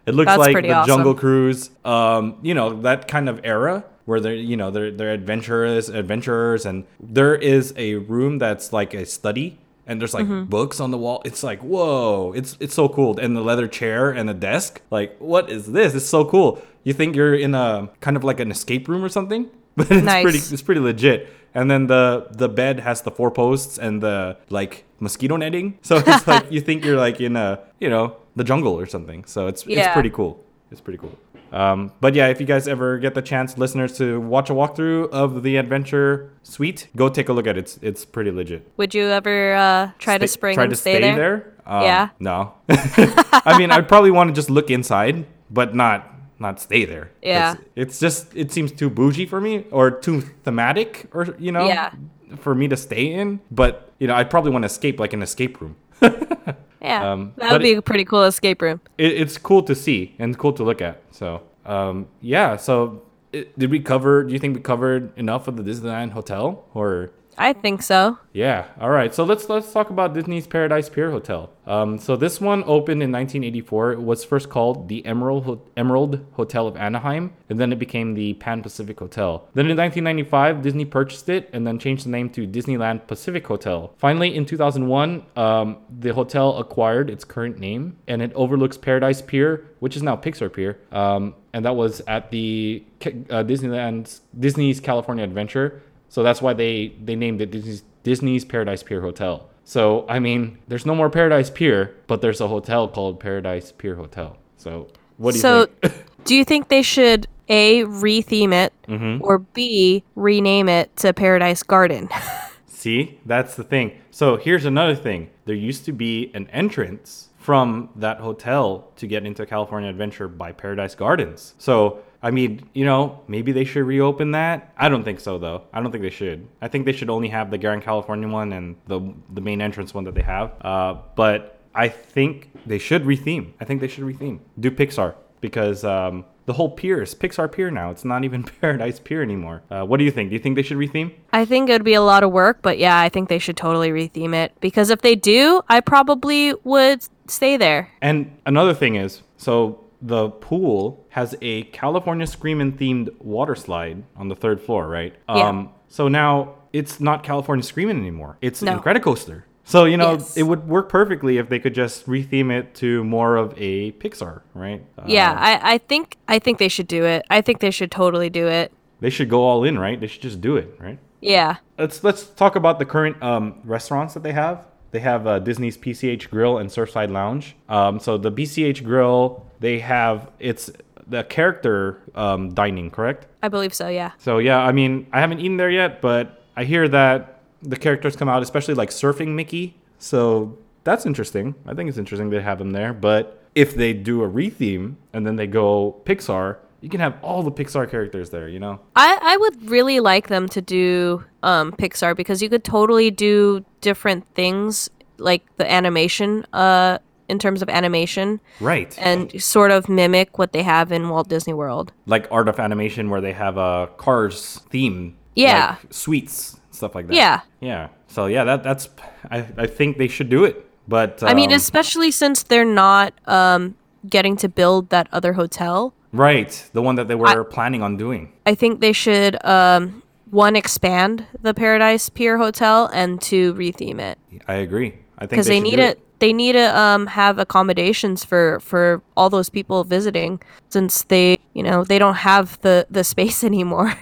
Speaker 2: it looks
Speaker 3: That's
Speaker 2: like the
Speaker 3: awesome.
Speaker 2: Jungle Cruise. Um, you know that kind of era where they're you know they're they're adventurous adventurers and there is a room that's like a study and there's like
Speaker 3: Mm-hmm.
Speaker 2: books on the wall. It's like whoa it's it's so cool. And the leather chair and the desk like what is this? It's so cool. You think you're in a kind of like an escape room or something? But it's
Speaker 3: Nice.
Speaker 2: pretty it's pretty legit. And then the the bed has the four posts and the like mosquito netting. So it's like you think you're like in a you know the jungle or something. So it's it's
Speaker 3: Yeah.
Speaker 2: pretty cool. It's pretty cool um, but yeah, if you guys ever get the chance, listeners, to watch a walkthrough of the Adventure Suite, go take a look at it. It's, it's pretty legit.
Speaker 3: Would you ever uh, try to spring
Speaker 2: try
Speaker 3: and
Speaker 2: to
Speaker 3: stay, there?
Speaker 2: Um,
Speaker 3: Yeah.
Speaker 2: No. I mean, I'd probably want to just look inside, but not not stay there.
Speaker 3: Yeah.
Speaker 2: It's, it's just it seems too bougie for me, or too thematic, or you know,
Speaker 3: Yeah.
Speaker 2: for me to stay in. But you know, I'd probably want to escape, like an escape room.
Speaker 3: Yeah,
Speaker 2: Um,
Speaker 3: that would be a pretty cool escape room.
Speaker 2: it, it's cool to see and cool to look at. So, um, yeah. So, it, did we cover? Do you think we covered enough of the Disneyland Hotel, or
Speaker 3: I think so.
Speaker 2: Yeah. All right. So let's let's talk about Disney's Paradise Pier Hotel. Um, so this one opened in 1984. It was first called the Emerald Ho- Emerald Hotel of Anaheim, and then it became the Pan Pacific Hotel. Then in 1995, Disney purchased it and then changed the name to Disneyland Pacific Hotel. Finally, in 2001, um, the hotel acquired its current name, and it overlooks Paradise Pier, which is now Pixar Pier. Um, and that was at the uh, Disneyland's Disney's California Adventure. So that's why they they named it Disney's, Disney's Paradise Pier Hotel. So I mean, there's no more Paradise Pier, but there's a hotel called Paradise Pier Hotel. So what do you
Speaker 3: so,
Speaker 2: think?
Speaker 3: do you think they should a retheme it
Speaker 2: Mm-hmm.
Speaker 3: or b rename it to Paradise Garden?
Speaker 2: See, that's the thing. So here's another thing. There used to be an entrance from that hotel to get into California Adventure by Paradise Gardens. So, I mean, you know, maybe they should reopen that. I don't think so though. I don't think they should. I think they should only have the Grand California one and the the main entrance one that they have. Uh, but I think they should retheme. I think they should retheme. Do Pixar because um, the whole pier is Pixar Pier now. It's not even Paradise Pier anymore. Uh, what do you think? Do you think they should retheme?
Speaker 3: I think it would be a lot of work, but yeah, I think they should totally retheme it because if they do, I probably would stay there.
Speaker 2: And another thing is, so the pool has a California Screamin' themed water slide on the third floor, right?
Speaker 3: Yeah.
Speaker 2: Um, so now it's not California Screamin' anymore. It's
Speaker 3: No.
Speaker 2: Incredicoaster. So you know
Speaker 3: Yes.
Speaker 2: it would work perfectly if they could just retheme it to more of a Pixar, right? Uh,
Speaker 3: Yeah, I, I think I think they should do it. I think they should totally do it.
Speaker 2: they should go all in, right? They should just do it, right?
Speaker 3: Yeah.
Speaker 2: Let's let's talk about the current um, restaurants that they have. They have uh, Disney's PCH Grill and Surfside Lounge. Um, so the PCH Grill, they have it's the character um, dining, correct?
Speaker 3: I believe so, yeah.
Speaker 2: So yeah, I mean, I haven't eaten there yet, but I hear that the characters come out, especially like Surfing Mickey. So that's interesting. I think it's interesting they have them there. But if they do a retheme and then they go Pixar, you can have all the Pixar characters there. You know?
Speaker 3: I, I would really like them to do um, Pixar because you could totally do different things like the animation uh, in terms of animation
Speaker 2: Right.
Speaker 3: and sort of mimic what they have in Walt Disney World.
Speaker 2: like art of animation where they have a cars theme
Speaker 3: Yeah.
Speaker 2: like suites stuff like that
Speaker 3: Yeah.
Speaker 2: yeah so yeah that that's i, I think they should do it but
Speaker 3: I mean,
Speaker 2: um,
Speaker 3: especially since they're not um, getting to build that other hotel.
Speaker 2: Right the one that they were planning on doing
Speaker 3: I think they should um, one expand the Paradise Pier Hotel and two retheme it
Speaker 2: i agree i think
Speaker 3: because they,
Speaker 2: should
Speaker 3: need it. They need to um, have accommodations for for all those people visiting since they you know they don't have the the space anymore.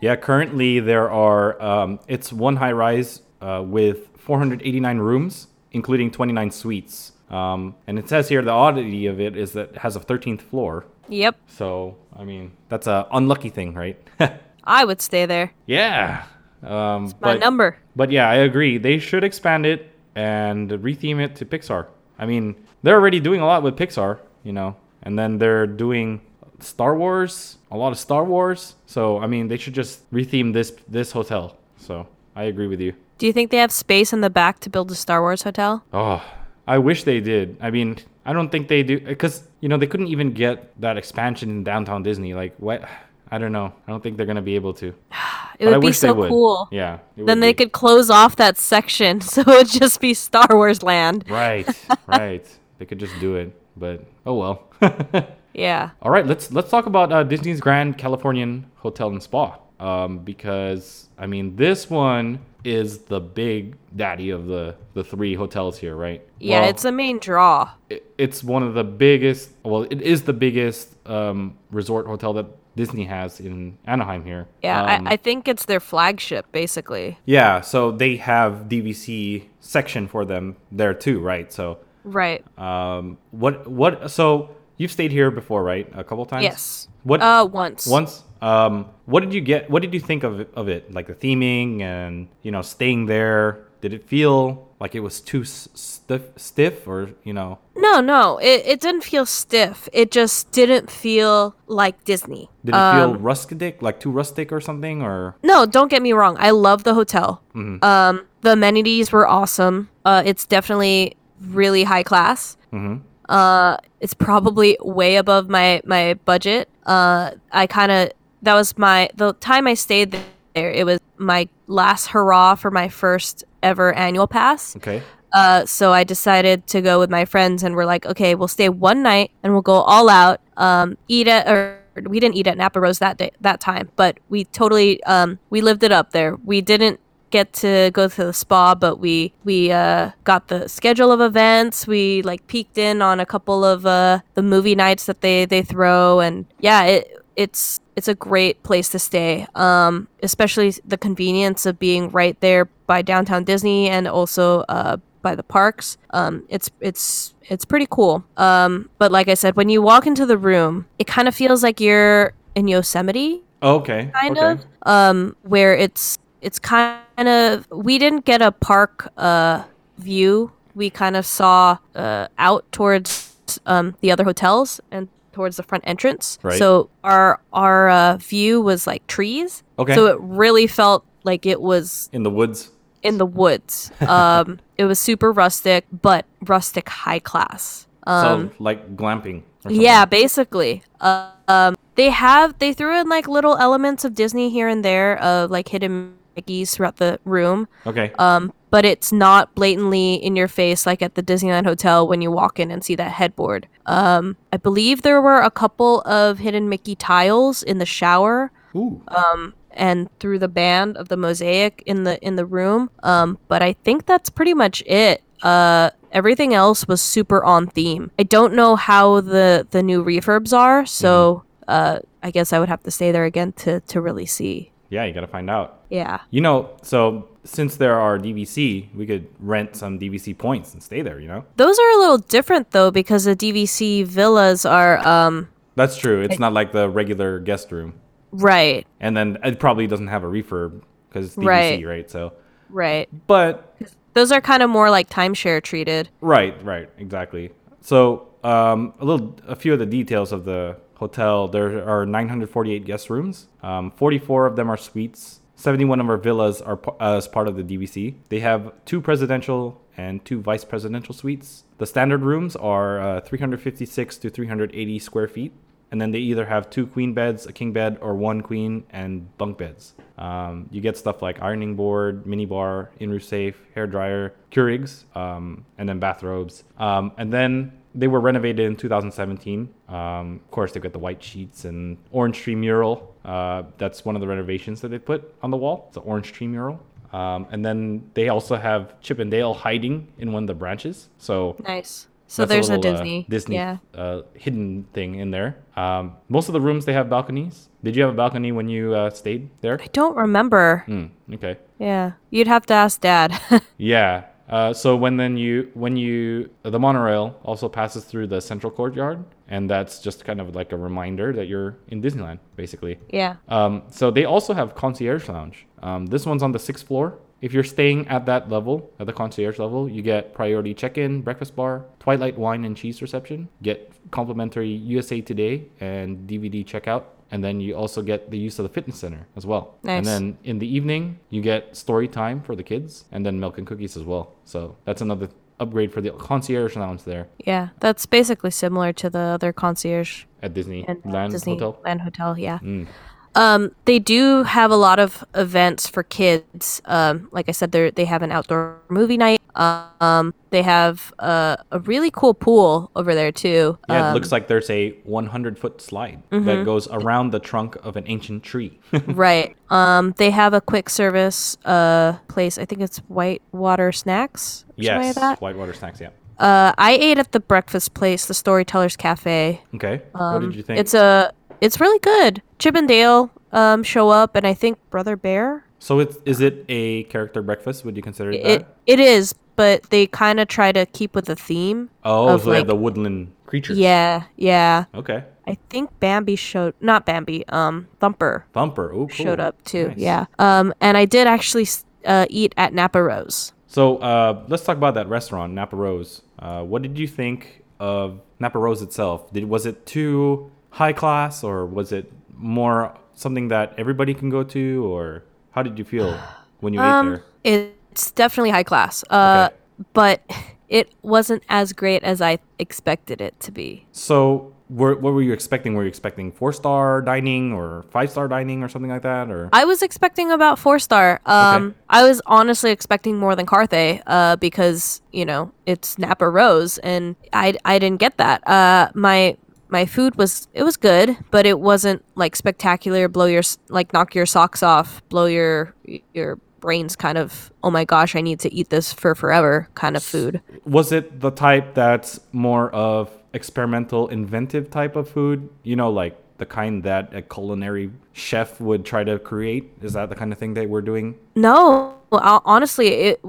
Speaker 2: yeah currently there are um, it's one high rise uh, with 489 rooms including 29 suites um, and it says here the oddity of it is that it has a 13th floor
Speaker 3: yep,
Speaker 2: so i mean that's a unlucky thing right
Speaker 3: I would stay there.
Speaker 2: yeah um,
Speaker 3: My
Speaker 2: but-
Speaker 3: number.
Speaker 2: But yeah, I agree. They should expand it and retheme it to Pixar. I mean, they're already doing a lot with Pixar, you know, and then they're doing Star Wars, a lot of Star Wars. So I mean, they should just retheme this this hotel. So I agree with you.
Speaker 3: Do you think they have space in the back to build a Star Wars hotel?
Speaker 2: Oh, I wish they did. I mean, I don't think they do because you know they couldn't even get that expansion in downtown Disney. Like what? I don't know. I don't think they're gonna be able to.
Speaker 3: It would be so
Speaker 2: would.
Speaker 3: cool.
Speaker 2: Yeah.
Speaker 3: Then they
Speaker 2: be.
Speaker 3: could close off that section so it would just be Star Wars land.
Speaker 2: Right, right. They could just do it, but oh well.
Speaker 3: Yeah.
Speaker 2: All right, let's let's talk about uh, Disney's Grand Californian Hotel and Spa. Um, because I mean, this one is the big daddy of the the three hotels here, right?
Speaker 3: Yeah,
Speaker 2: Well,
Speaker 3: it's a main draw.
Speaker 2: it- it's one of the biggest. Well, it is the biggest um, resort hotel that Disney has in Anaheim here.
Speaker 3: Yeah,
Speaker 2: Um,
Speaker 3: I, I think it's their flagship, basically.
Speaker 2: yeah. So they have DVC section for them there too, right? So
Speaker 3: Right.
Speaker 2: Um, what what? So you've stayed here before, right? A couple times.
Speaker 3: Yes.
Speaker 2: What?
Speaker 3: Uh, once.
Speaker 2: Once. Um, what did you get? What did you think of it, of it? Like the theming and you know staying there. Did it feel like it was too stiff, stiff, or you know?
Speaker 3: No, no, it, it didn't feel stiff. It just didn't feel like Disney.
Speaker 2: Did it
Speaker 3: Um,
Speaker 2: feel rustic, like too rustic or something, or?
Speaker 3: No, don't get me wrong. I love the hotel.
Speaker 2: Mm-hmm.
Speaker 3: Um, the amenities were awesome. Uh, it's definitely really high class.
Speaker 2: Mhm.
Speaker 3: Uh, it's probably way above my my budget. Uh, I kind of that was my the time I stayed there. It was my last hurrah for my first ever annual pass.
Speaker 2: Okay.
Speaker 3: Uh, so I decided to go with my friends, and we're like, okay, we'll stay one night, and we'll go all out. Um, eat at or we didn't eat at Napa Rose that day that time, but we totally um we lived it up there. We didn't get to go to the spa, but we we uh, got the schedule of events. We like peeked in on a couple of uh, the movie nights that they they throw, and yeah, it it's it's a great place to stay. Um, especially the convenience of being right there by downtown Disney and also uh, by the parks. Um, it's it's it's pretty cool. Um, but like I said, when you walk into the room, it kind of feels like you're in Yosemite
Speaker 2: Okay.
Speaker 3: kind
Speaker 2: okay.
Speaker 3: of um where it's it's kind of we didn't get a park uh view we kind of saw uh out towards um the other hotels and towards the front entrance
Speaker 2: Right.
Speaker 3: so our our uh, view was like trees
Speaker 2: Okay.
Speaker 3: so it really felt like it was
Speaker 2: In the woods.
Speaker 3: in the woods um it was super rustic but rustic high class um
Speaker 2: so like glamping.
Speaker 3: Yeah, basically. Uh, um, they have they threw in like little elements of Disney here and there of like hidden Mickeys throughout the room.
Speaker 2: Okay.
Speaker 3: Um, but it's not blatantly in your face like at the Disneyland Hotel when you walk in and see that headboard. Um, I believe there were a couple of hidden Mickey tiles in the shower
Speaker 2: Ooh.
Speaker 3: um, and through the band of the mosaic in the in the room. Um, but I think that's pretty much it. Uh, everything else was super on theme. I don't know how the the new refurbs are, so uh, I guess I would have to stay there again to to really see.
Speaker 2: yeah, you gotta find out.
Speaker 3: Yeah.
Speaker 2: You know, so since there are DVC, we could rent some DVC points and stay there. You know.
Speaker 3: Those are a little different though because the DVC villas are um
Speaker 2: That's true. It's not like the regular guest room,
Speaker 3: right,
Speaker 2: and then it probably doesn't have a refurb because it's DVC,
Speaker 3: Right.
Speaker 2: right? So,
Speaker 3: right.
Speaker 2: but
Speaker 3: Those are kind of more like timeshare treated.
Speaker 2: Right, right, exactly. So, um, a little, a few of the details of the hotel. There are 948 guest rooms. Um, 44 of them are suites. 71 of our villas are p- as part of the DVC. They have two presidential and two vice presidential suites. The standard rooms are uh, 356 to 380 square feet. And then they either have two queen beds, a king bed, or one queen and bunk beds. Um, you get stuff like ironing board, mini bar, in-room safe, hair dryer, Keurigs, um, and then bathrobes. Um, and then they were renovated in 2017. Um, of course, they've got the white sheets and orange tree mural. Uh, that's one of the renovations that they put on the wall. It's an orange tree mural. Um, and then they also have Chip and Dale hiding in one of the branches. So
Speaker 3: Nice. So
Speaker 2: that's
Speaker 3: there's a,
Speaker 2: little, uh,
Speaker 3: Disney.
Speaker 2: Disney
Speaker 3: Yeah.
Speaker 2: uh, hidden thing in there. Um, most of the rooms they have balconies. Did you have a balcony when you uh, stayed there?
Speaker 3: I don't remember.
Speaker 2: Hmm. Okay.
Speaker 3: Yeah. You'd have to ask dad.
Speaker 2: Yeah. Uh, so when then you when you the monorail also passes through the central courtyard, and that's just kind of like a reminder that you're in Disneyland, basically.
Speaker 3: yeah.
Speaker 2: Um, so they also have concierge lounge. Um, this one's on the sixth floor. If you're staying at that level, at the concierge level, you get priority check-in, breakfast bar, Twilight wine and cheese reception, get complimentary USA Today and DVD checkout, and then you also get the use of the fitness center as well.
Speaker 3: Nice.
Speaker 2: And then in the evening, you get story time for the kids, and then milk and cookies as well. So that's another upgrade for the concierge lounge there
Speaker 3: Yeah. That's basically similar to the other concierge
Speaker 2: at Disney
Speaker 3: and
Speaker 2: Hotel.
Speaker 3: Disneyland Hotel. Yeah.
Speaker 2: Mm.
Speaker 3: Um, they do have a lot of events for kids. Um, like I said, they they have an outdoor movie night. Um, they have uh, a really cool pool over there too.
Speaker 2: Yeah, it
Speaker 3: Um,
Speaker 2: looks like there's a 100 foot slide that goes around the trunk of an ancient tree.
Speaker 3: right. Um, they have a quick service uh place. I think it's Whitewater Snacks. Or something like
Speaker 2: yes. Whitewater Snacks, yeah.
Speaker 3: Uh, I ate at the breakfast place, the Storytellers Cafe.
Speaker 2: Okay. what did you think?
Speaker 3: Um, It's a it's really good. Chip and Dale um show up, and I think Brother Bear.
Speaker 2: so it's, is it a character breakfast? Would you consider it,
Speaker 3: It
Speaker 2: that?
Speaker 3: it is, but they kind of try to keep with the theme.
Speaker 2: Oh,
Speaker 3: of,
Speaker 2: so
Speaker 3: like-
Speaker 2: the woodland creatures.
Speaker 3: Yeah, yeah.
Speaker 2: Okay.
Speaker 3: I think Bambi showed not Bambi. Um, Thumper
Speaker 2: Thumper. Oh, cool.
Speaker 3: showed up too.
Speaker 2: Nice.
Speaker 3: Yeah. Um, and I did actually uh, eat at Napa Rose.
Speaker 2: So uh, let's talk about that restaurant, Napa Rose. Uh, what did you think of Napa Rose itself? Did was it too high class, or was it more something that everybody can go to, or how did you feel when you ate
Speaker 3: Um,
Speaker 2: there?
Speaker 3: it's definitely high class. Uh,
Speaker 2: Okay.
Speaker 3: but it wasn't as great as I expected it to be.
Speaker 2: So were, what were you expecting? Were you expecting four star dining or five star dining or something like that? Or
Speaker 3: I was expecting about four star. Um,
Speaker 2: Okay.
Speaker 3: I was honestly expecting more than Carthay, uh, because you know it's Napa Rose, and I I didn't get that. Uh, my my food was it was good, but it wasn't like spectacular. Blow your like knock your socks off, blow your your brains kind of. Oh my gosh, I need to eat this for forever kind of food.
Speaker 2: was it the type that's more of experimental, inventive type of food? You know, like the kind that a culinary chef would try to create. Is that the kind of thing they were doing?
Speaker 3: No, hon- honestly, it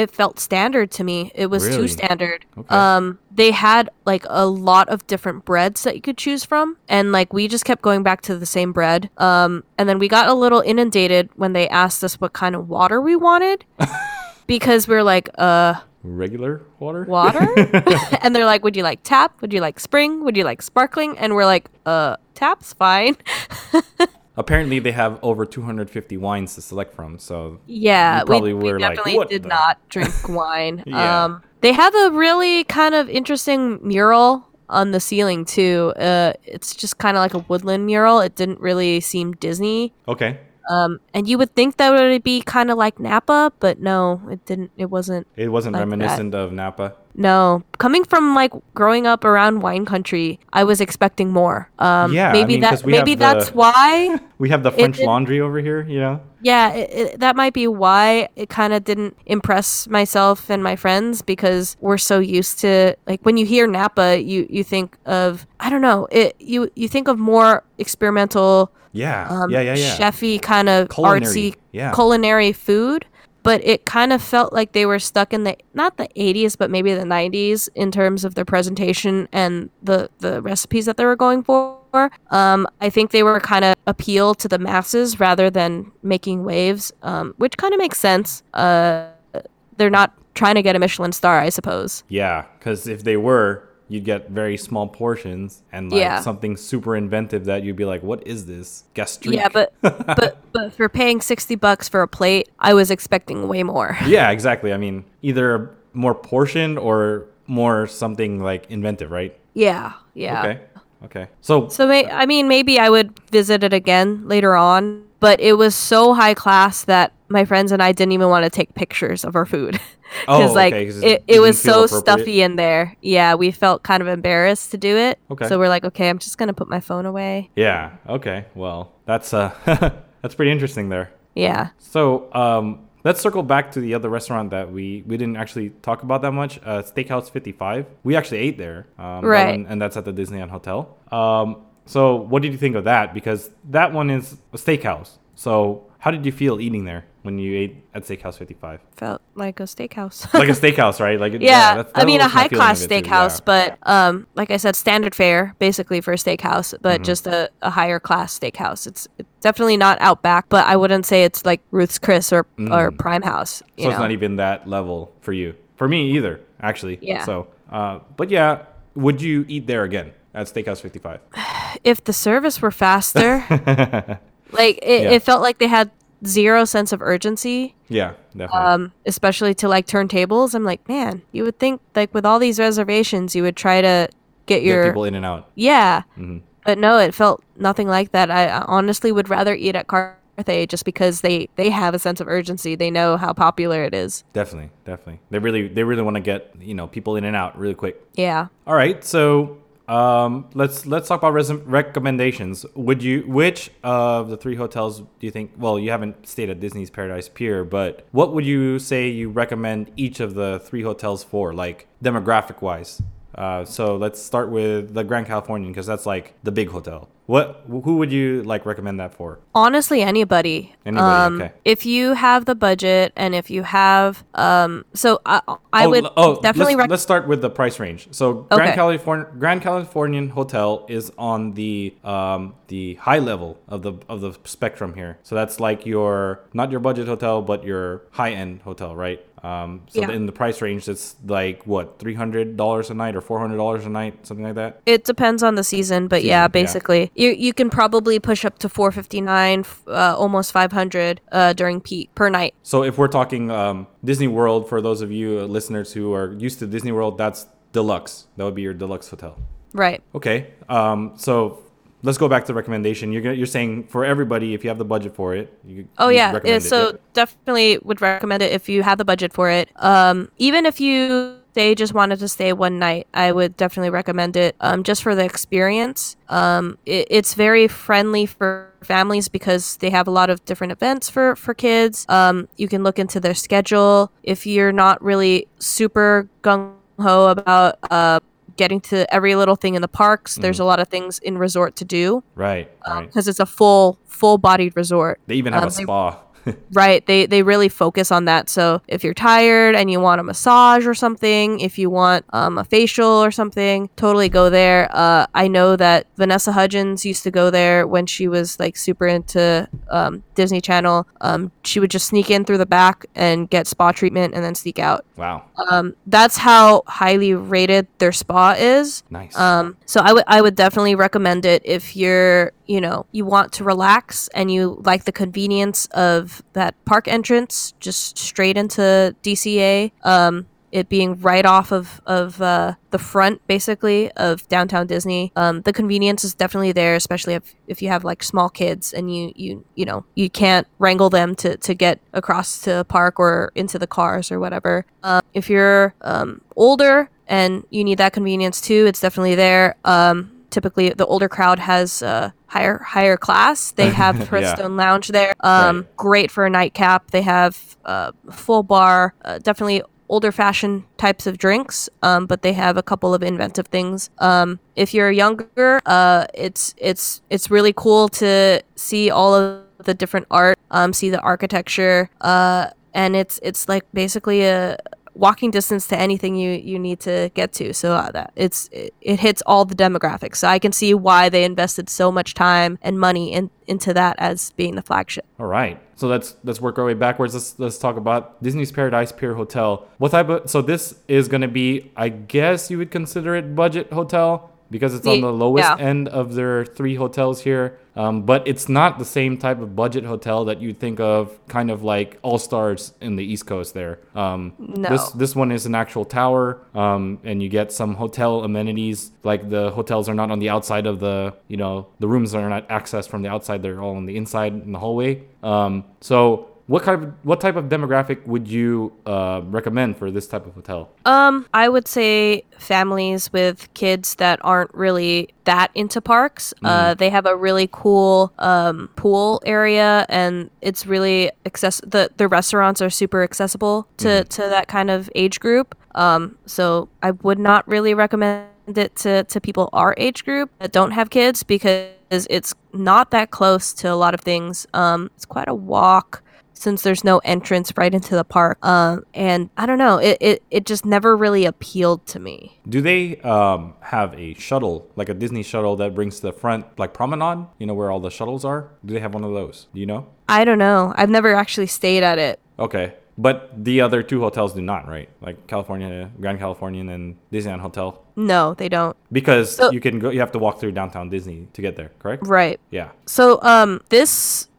Speaker 3: it felt standard to me. It was
Speaker 2: Really?
Speaker 3: too standard.
Speaker 2: Okay.
Speaker 3: Um, they had like a lot of different breads that you could choose from, and like we just kept going back to the same bread. Um, and then we got a little inundated when they asked us what kind of water we wanted, because we are like, uh,
Speaker 2: Regular water?
Speaker 3: water, and they're like, would you like tap? Would you like spring? Would you like sparkling? And we're like, uh, tap's fine.
Speaker 2: Apparently, they have over 250 wines to select from. So
Speaker 3: Yeah,
Speaker 2: You probably
Speaker 3: we, we
Speaker 2: were like,
Speaker 3: definitely
Speaker 2: "What
Speaker 3: did
Speaker 2: the-"
Speaker 3: not drink wine.
Speaker 2: Yeah.
Speaker 3: Um, they have a really kind of interesting mural on the ceiling too. Uh, it's just kind of like a woodland mural. It didn't really seem Disney.
Speaker 2: okay,
Speaker 3: Um, and you would think that would be kind of like Napa, but no, it didn't. It wasn't.
Speaker 2: it wasn't
Speaker 3: Like that.
Speaker 2: reminiscent of Napa.
Speaker 3: No, coming from like growing up around wine country, I was expecting more. Um,
Speaker 2: Yeah, I
Speaker 3: maybe that maybe that's
Speaker 2: the-
Speaker 3: why.
Speaker 2: We have the French
Speaker 3: did-
Speaker 2: Laundry over here. You know.
Speaker 3: Yeah, it, it, that might be why it kind of didn't impress myself and my friends because we're so used to like when you hear Napa, you you think of I don't know, it you you think of more experimental,
Speaker 2: Yeah.
Speaker 3: um,
Speaker 2: yeah. Yeah. Yeah.
Speaker 3: chefy kind of
Speaker 2: Culinary,
Speaker 3: artsy
Speaker 2: yeah.
Speaker 3: culinary food. But it kind of felt like they were stuck in the not the 80s, but maybe the 90s in terms of their presentation and the the recipes that they were going for. Um, I think they were kind of appeal to the masses rather than making waves, um, which kind of makes sense. Uh, they're not trying to get a Michelin star, I suppose.
Speaker 2: Yeah, because if they were, you'd get very small portions and like
Speaker 3: Yeah.
Speaker 2: something super inventive that you'd be like, "What is this gastrique?"
Speaker 3: Yeah, but but but for paying sixty bucks for a plate, I was expecting way more.
Speaker 2: yeah, exactly. I mean, either more portioned or more something like inventive, right?
Speaker 3: Yeah, yeah.
Speaker 2: Okay. Okay. So,
Speaker 3: So may- I mean, maybe I would visit it again later on, but it was so high class that my friends and I didn't even want to take pictures of our food because
Speaker 2: Oh,
Speaker 3: like
Speaker 2: okay, it
Speaker 3: it, was so stuffy in there. Yeah, we felt kind of embarrassed to do it.
Speaker 2: Okay.
Speaker 3: So we're like, okay, I'm just gonna put my phone away.
Speaker 2: yeah. Okay. Well, that's uh that's pretty interesting there.
Speaker 3: Yeah.
Speaker 2: So, um let's circle back to the other restaurant that we we didn't actually talk about that much, uh Steakhouse 55. We actually ate there. Um that
Speaker 3: Right.
Speaker 2: one- and that's at the Disneyland Hotel. Um so what did you think of that because that one is a steakhouse. So, how did you feel eating there when you ate at Steakhouse 55?
Speaker 3: Felt like a steakhouse.
Speaker 2: Like a steakhouse, right? Like
Speaker 3: yeah,
Speaker 2: that's-
Speaker 3: I mean a high class
Speaker 2: it too,
Speaker 3: steakhouse,
Speaker 2: yeah.
Speaker 3: but um, like I said, standard fare basically for a steakhouse, but
Speaker 2: Mm-hmm.
Speaker 3: just a, a higher class steakhouse. It's, it's definitely not Outback, but I wouldn't say it's like Ruth's Chris or or Prime House. You
Speaker 2: Mm. so
Speaker 3: know?
Speaker 2: it's not even that level for you. For me either, actually.
Speaker 3: Yeah.
Speaker 2: So, uh, but yeah, would you eat there again at Steakhouse 55?
Speaker 3: if the service were faster, like it,
Speaker 2: Yeah.
Speaker 3: it felt like they had zero sense of urgency.
Speaker 2: Yeah, definitely.
Speaker 3: Um, especially to like turntables. I'm like, man, you would think like with all these reservations, you would try to get
Speaker 2: Get
Speaker 3: your
Speaker 2: people in and out.
Speaker 3: yeah.
Speaker 2: Mm-hmm.
Speaker 3: But no, it felt nothing like that. I I honestly would rather eat at Carthay just because they they have a sense of urgency. They know how popular it is.
Speaker 2: Definitely, definitely. They really, they really want to get you know people in and out really quick.
Speaker 3: Yeah.
Speaker 2: All right, so um, let's let's talk about res- recommendations. Would you which of the three hotels do you think? Well, you haven't stayed at Disney's Paradise Pier, but what would you say you recommend each of the three hotels for, like demographic wise? Uh, so let's start with the Grand Californian because that's like the big hotel. What who would you like recommend that for?
Speaker 3: Honestly, anybody.
Speaker 2: Anybody,
Speaker 3: Um,
Speaker 2: okay.
Speaker 3: If you have the budget and if you have, um, so I, I
Speaker 2: oh,
Speaker 3: would
Speaker 2: oh,
Speaker 3: definitely
Speaker 2: let's,
Speaker 3: recommend.
Speaker 2: let's start with the price range. So Grand
Speaker 3: Okay.
Speaker 2: California Grand Californian Hotel is on the um, the high level of the of the spectrum here. So that's like your not your budget hotel, but your high end hotel, right? Um, so
Speaker 3: Yeah.
Speaker 2: in the price range, it's like what three hundred dollars a night or four hundred dollars a night, something like that.
Speaker 3: It depends on the season, but
Speaker 2: Season,
Speaker 3: yeah,
Speaker 2: yeah.
Speaker 3: basically, you you can probably push up to 459, f- uh, almost 500 uh, during peak per night.
Speaker 2: So if we're talking um, Disney World, for those of you uh, listeners who are used to Disney World, that's deluxe. That would be your deluxe hotel.
Speaker 3: Right.
Speaker 2: Okay. Um, so let's go back to the recommendation. You're you're saying for everybody, if you have the budget for it. You,
Speaker 3: Oh
Speaker 2: you
Speaker 3: yeah, yeah,
Speaker 2: it.
Speaker 3: so
Speaker 2: Yep.
Speaker 3: definitely would recommend it if you have the budget for it. Um, even if you say just wanted to stay one night, I would definitely recommend it. Um, just for the experience. Um, it, it's very friendly for families because they have a lot of different events for for kids. Um, you can look into their schedule if you're not really super gung ho about uh. Getting to every little thing in the parks. There's
Speaker 2: Mm-hmm.
Speaker 3: a lot of things in resort to do
Speaker 2: Right. Right.
Speaker 3: because it's a full, full-bodied resort.
Speaker 2: they even have
Speaker 3: um,
Speaker 2: a
Speaker 3: they-
Speaker 2: spa.
Speaker 3: Right. They they really focus on that. So if you're tired and you want a massage or something, if you want um, a facial or something, totally go there. Uh, I know that Vanessa Hudgens used to go there when she was like super into um, Disney Channel. Um, she would just sneak in through the back and get spa treatment and then sneak out.
Speaker 2: wow.
Speaker 3: Um, that's how highly rated their spa is.
Speaker 2: Nice.
Speaker 3: Um, so I would I would definitely recommend it if you're you know you want to relax and you like the convenience of that park entrance, just straight into DCA. Um, it being right off of of uh, the front, basically of downtown Disney. Um, the convenience is definitely there, especially if, if you have like small kids and you you you know you can't wrangle them to to get across to a park or into the cars or whatever. Um, if you're um, older and you need that convenience too, it's definitely there. Um, typically, the older crowd has uh, higher higher class. They have
Speaker 2: Yeah.
Speaker 3: Redstone Lounge there. Um,
Speaker 2: Right.
Speaker 3: Great for a nightcap. They have uh, full bar. Uh, definitely older fashioned types of drinks, um, but they have a couple of inventive things. Um, if you're younger, uh, it's it's it's really cool to see all of the different art, um, see the architecture, uh, and it's it's like basically a walking distance to anything you you need to get to so uh, that it's it, it hits all the demographics so i can see why they invested so much time and money in, into that as being the flagship
Speaker 2: All right. So let's let's work our way backwards. Let's let's talk about Disney's Paradise Pier Hotel. What type of so this is going to be I guess you would consider it budget hotel because it's on the lowest
Speaker 3: yeah.
Speaker 2: end of their three hotels here. Um, but it's not the same type of budget hotel that you think of kind of like All Stars in the East Coast there. Um,
Speaker 3: No.
Speaker 2: This this one is an actual tower um, and you get some hotel amenities like the hotels are not on the outside of the you know the rooms are not accessed from the outside they're all on the inside in the hallway um, so what kind of what type of demographic would you uh, recommend for this type of hotel
Speaker 3: Um, I would say families with kids that aren't really that into parks. Uh, they have a really cool um, pool area, and it's really access. the The restaurants are super accessible to to that kind of age group. Um, so I would not really recommend it to to people our age group that don't have kids because it's not that close to a lot of things. Um, it's quite a walk since there's no entrance right into the park. Um, and I don't know, it, it, it just never really appealed to me.
Speaker 2: do they um, have a shuttle like a disney shuttle that brings to the front like promenade you know where all the shuttles are do they have one of those do you know
Speaker 3: I don't know. I've never actually stayed at it.
Speaker 2: okay but the other two hotels do not right like california grand californian and disneyland hotel
Speaker 3: No, they don't.
Speaker 2: because
Speaker 3: So-
Speaker 2: you can go you have to walk through downtown disney to get there correct
Speaker 3: Right.
Speaker 2: yeah
Speaker 3: So, um, this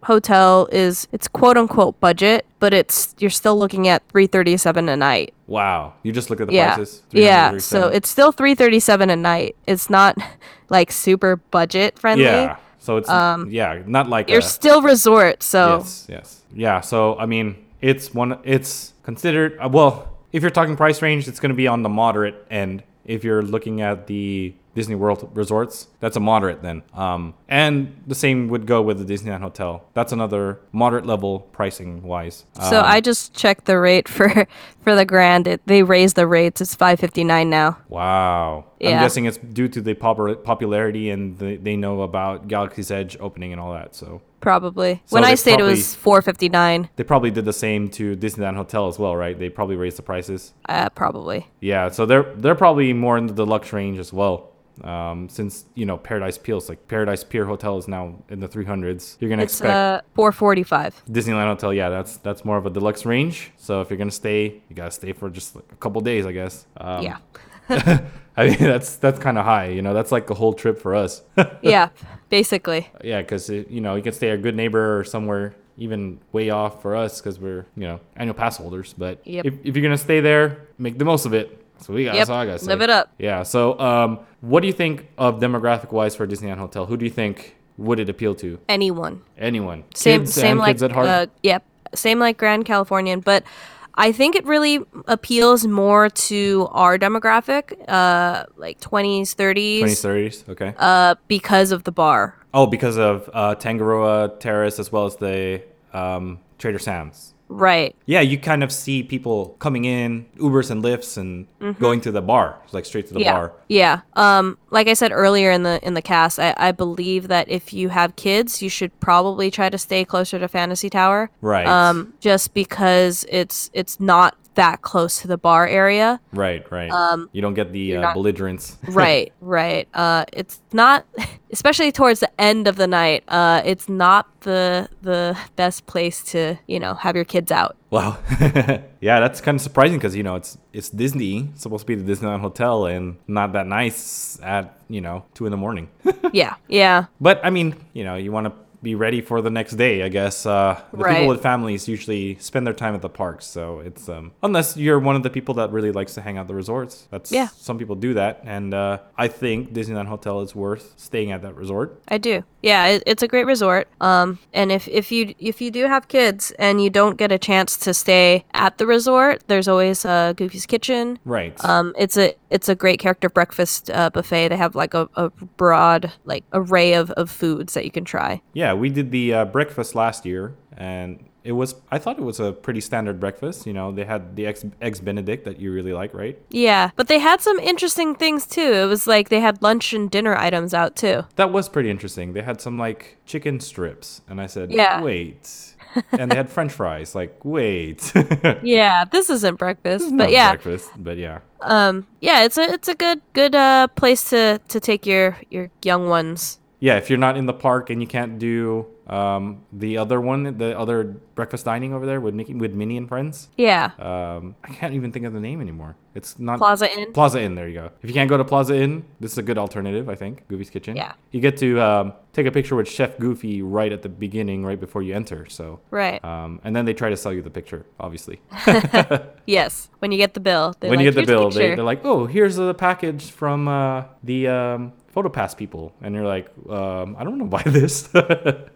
Speaker 3: hotel is it's quote unquote budget, but it's you're still looking at three thirty seven a night.
Speaker 2: wow you just look at the
Speaker 3: yeah,
Speaker 2: prices
Speaker 3: yeah. So it's still three thirty seven a night. It's not like super budget friendly.
Speaker 2: yeah so it's um, yeah not like
Speaker 3: You're
Speaker 2: a,
Speaker 3: still resort, so
Speaker 2: yes yes yeah so i mean it's one it's considered uh, well if you're talking price range it's going to be on the moderate end. If you're looking at the Disney World resorts, that's a moderate then. Um, and the same would go with the Disneyland Hotel. That's another moderate level pricing wise.
Speaker 3: So
Speaker 2: Um,
Speaker 3: I just checked the rate for for the grand. It, they raised the rates. It's five fifty nine now.
Speaker 2: Wow.
Speaker 3: Yeah.
Speaker 2: I'm guessing it's due to the popul- popularity and the, they know about Galaxy's Edge opening and all that. So
Speaker 3: Probably.
Speaker 2: So
Speaker 3: when I stayed, it was four fifty nine.
Speaker 2: they probably did the same to Disneyland Hotel as well, right? They probably raised the prices.
Speaker 3: Uh, probably.
Speaker 2: Yeah, so they're they're probably more in the deluxe range as well. Um, since you know Paradise Peel's like Paradise Pier Hotel is now in the 300s. You're gonna
Speaker 3: It's
Speaker 2: expect
Speaker 3: uh four forty five.
Speaker 2: Disneyland Hotel. Yeah, that's that's more of a deluxe range. So if you're gonna stay, you gotta stay for just like a couple days, I guess. Um,
Speaker 3: yeah.
Speaker 2: I mean that's that's kind of high. You know, that's like a whole trip for us.
Speaker 3: yeah. Basically.
Speaker 2: yeah, because you know you can stay a Good Neighbor or somewhere even way off for us because we're you know annual pass holders. But
Speaker 3: Yep.
Speaker 2: if, if you're gonna stay there, make the most of it. So we got.
Speaker 3: Yep,
Speaker 2: That's all I gotta say.
Speaker 3: live it up.
Speaker 2: Yeah. So, um, what do you think of demographic wise for Disneyland Hotel? Who do you think would it appeal to?
Speaker 3: Anyone.
Speaker 2: Anyone?
Speaker 3: Same
Speaker 2: kids
Speaker 3: same like
Speaker 2: kids at heart.
Speaker 3: uh, yep. Same like Grand Californian, but I think it really appeals more to our demographic, uh, like 20s, 30s,
Speaker 2: 20s, 30s. Okay.
Speaker 3: uh, because of the bar.
Speaker 2: oh, because of uh, Tangaroa Terrace as well as the um, Trader Sam's.
Speaker 3: Right.
Speaker 2: Yeah, you kind of see people coming in, Ubers and Lyfts, and going to the bar, like straight to the
Speaker 3: Mm-hmm. yeah.
Speaker 2: bar.
Speaker 3: Yeah. Um, like I said earlier in the in the cast, I, I believe that if you have kids, you should probably try to stay closer to Fantasy Tower.
Speaker 2: Right.
Speaker 3: Um, just because it's it's not that close to the bar area.
Speaker 2: Right, right. Um, you don't get the uh,
Speaker 3: not-
Speaker 2: belligerence.
Speaker 3: right right uh it's not especially towards the end of the night uh it's not the the best place to you know have your kids out
Speaker 2: Wow. yeah, that's kind of surprising because you know it's it's Disney, it's supposed to be the Disneyland Hotel, and not that nice at you know two in the morning.
Speaker 3: yeah yeah
Speaker 2: but I mean, you know, you want to be ready for the next day, I guess. Uh, the
Speaker 3: Right.
Speaker 2: people with families usually spend their time at the parks, so it's um, unless you're one of the people that really likes to hang out at the resorts. That's
Speaker 3: Yeah.
Speaker 2: some people do that, and uh, I think Disneyland Hotel is worth staying at that resort.
Speaker 3: i do yeah it, it's a great resort um and if if you if you do have kids and you don't get a chance to stay at the resort there's always uh goofy's kitchen
Speaker 2: Right.
Speaker 3: um, it's a it's a great character breakfast uh, buffet. They have like a, a broad like array of, of foods that you can try.
Speaker 2: Yeah, we did the uh, breakfast last year, and it was. I thought it was a pretty standard breakfast. You know, they had the eggs, eggs Benedict that you really like, right?
Speaker 3: Yeah, but they had some interesting things too. It was like they had lunch and dinner items out too.
Speaker 2: That was pretty interesting. They had some like chicken strips, and I said,
Speaker 3: Yeah.
Speaker 2: wait. and they had French fries. Like, wait.
Speaker 3: Yeah, this isn't breakfast, but
Speaker 2: Not
Speaker 3: yeah,
Speaker 2: breakfast, but yeah.
Speaker 3: um, yeah, it's a it's a good good uh place to to take your your young ones.
Speaker 2: Yeah, if you're not in the park and you can't do um, the other one, the other breakfast dining over there with Mickey, with Minnie and friends.
Speaker 3: Yeah,
Speaker 2: Um, I can't even think of the name anymore. It's not
Speaker 3: Plaza Inn.
Speaker 2: Plaza Inn, there you go. If you can't go to Plaza Inn, this is a good alternative, I think. Goofy's Kitchen.
Speaker 3: Yeah.
Speaker 2: You get to um, take a picture with Chef Goofy right at the beginning, right before you enter. So,
Speaker 3: Right.
Speaker 2: um, and then they try to sell you the picture, obviously.
Speaker 3: Yes. When you get the bill,
Speaker 2: when
Speaker 3: like,
Speaker 2: you get the bill, they, they're like, "Oh, here's the package from uh, the um, PhotoPass people," and you're like, um, "I don't want to buy this."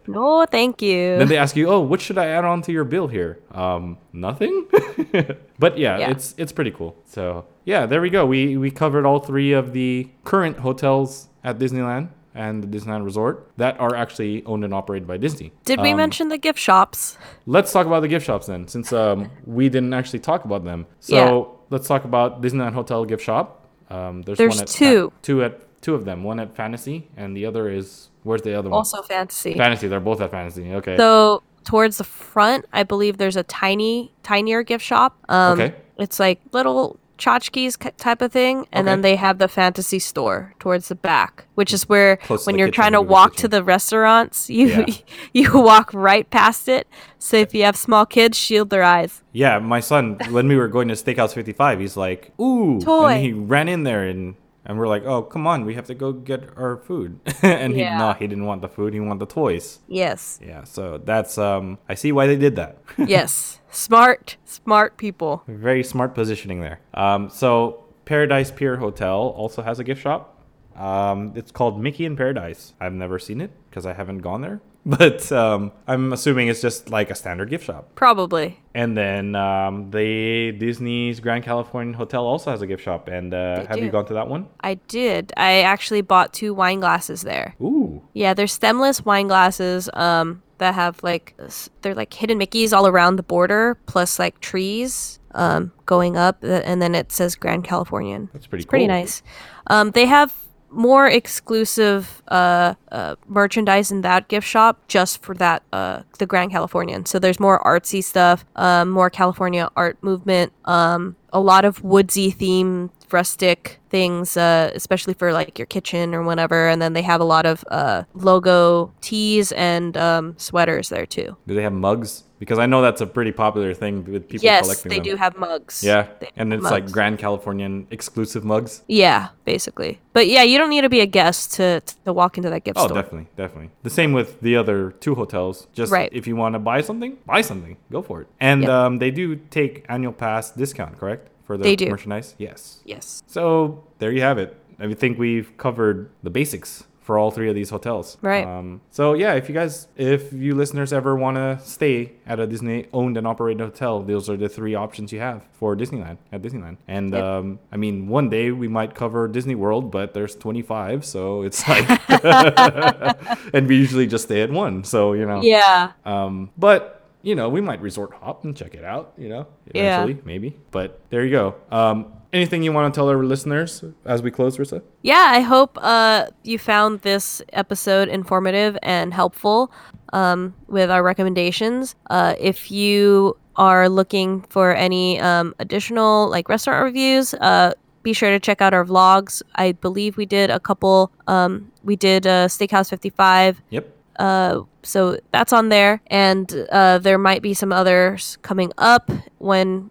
Speaker 3: no, thank you.
Speaker 2: then they ask you, "Oh, what should I add on to your bill here?" Um, nothing. but yeah,
Speaker 3: Yeah.
Speaker 2: it's it's pretty cool. So yeah, there we go. We we covered all three of the current hotels at Disneyland and the Disneyland Resort that are actually owned and operated by Disney.
Speaker 3: Did we
Speaker 2: Um,
Speaker 3: mention the gift shops?
Speaker 2: Let's talk about the gift shops then, since um, we didn't actually talk about them. So
Speaker 3: Yeah.
Speaker 2: let's talk about Disneyland Hotel gift shop. Um, there's,
Speaker 3: There's
Speaker 2: one at
Speaker 3: two.
Speaker 2: two at two of them. One at Fantasy, and the other is where's the other one?
Speaker 3: Also fantasy.
Speaker 2: Fantasy. They're both at Fantasy. Okay.
Speaker 3: So towards the front, I believe there's a tiny, tinier gift shop. Um,
Speaker 2: Okay.
Speaker 3: It's like little tchotchkes type of thing, and then they have the fantasy store towards the back, which is where
Speaker 2: Close
Speaker 3: when you're
Speaker 2: kitchen,
Speaker 3: trying to walk
Speaker 2: kitchen.
Speaker 3: to the restaurants, you
Speaker 2: Yeah.
Speaker 3: you walk right past it. So if you have small kids, shield their eyes.
Speaker 2: yeah, my son, when we were going to Steakhouse 55, he's like, "Ooh!"
Speaker 3: Toy.
Speaker 2: And he ran in there, and and we're like, "Oh, come on, we have to go get our food." and he no, he didn't want the food. He wanted the toys.
Speaker 3: Yes.
Speaker 2: Yeah. So that's um, I see why they did that.
Speaker 3: yes. Smart, smart people.
Speaker 2: Very smart positioning there. Um, so Paradise Pier Hotel also has a gift shop. Um, it's called Mickey in Paradise. I've never seen it because I haven't gone there, but um, I'm assuming it's just like a standard gift shop.
Speaker 3: Probably.
Speaker 2: And then um, the Disney's Grand Californian Hotel also has a gift shop. And uh,
Speaker 3: They
Speaker 2: have you
Speaker 3: do.
Speaker 2: gone to that one?
Speaker 3: I did. I actually bought two wine glasses there.
Speaker 2: Ooh,
Speaker 3: Yeah, they're stemless wine glasses um, that have like s- they're like hidden Mickeys all around the border, plus like trees um, going up, uh, and then it says Grand Californian.
Speaker 2: that's pretty
Speaker 3: It's pretty
Speaker 2: cool.
Speaker 3: nice. Um, they have more exclusive uh, uh, merchandise in that gift shop just for that uh, the Grand Californian. So there's more artsy stuff, um, more California art movement, um, a lot of woodsy themed rustic things, uh, especially for like your kitchen or whatever. And then they have a lot of uh, logo tees and um, sweaters there too.
Speaker 2: Do they have mugs? Because I know that's a pretty popular thing with people
Speaker 3: yes,
Speaker 2: collecting
Speaker 3: they
Speaker 2: them.
Speaker 3: do have mugs.
Speaker 2: Yeah,
Speaker 3: They
Speaker 2: and it's like. Grand Californian exclusive mugs.
Speaker 3: Yeah, basically. But yeah, you don't need to be a guest to to walk into that gift
Speaker 2: Oh,
Speaker 3: store.
Speaker 2: Oh, definitely, definitely. The same with the other two hotels. Just
Speaker 3: Right.
Speaker 2: if you want to buy something, buy something, go for it. And
Speaker 3: Yep.
Speaker 2: um, they do take annual pass discount, correct? For the
Speaker 3: They do.
Speaker 2: merchandise? Yes.
Speaker 3: Yes.
Speaker 2: So there you have it. I think we've covered the basics for all three of these hotels.
Speaker 3: Right.
Speaker 2: Um, so yeah, if you guys, if you listeners ever want to stay at a Disney owned and operated hotel, those are the three options you have for Disneyland at Disneyland. And
Speaker 3: Yep.
Speaker 2: um, I mean, one day we might cover Disney World, but there's 25, so it's like, and we usually just stay at one. So you know.
Speaker 3: Yeah.
Speaker 2: Um, but you know, we might resort hop and check it out. You know,
Speaker 3: Yeah.
Speaker 2: eventually, maybe. But there you go. Um, anything you want to tell our listeners as we close, Rissa?
Speaker 3: Yeah, I hope uh, you found this episode informative and helpful um, with our recommendations. Uh, if you are looking for any um, additional like restaurant reviews, uh, be sure to check out our vlogs. I believe we did a couple. Um, we did uh, Steakhouse 55.
Speaker 2: Yep.
Speaker 3: Uh, so that's on there, and uh, there might be some others coming up when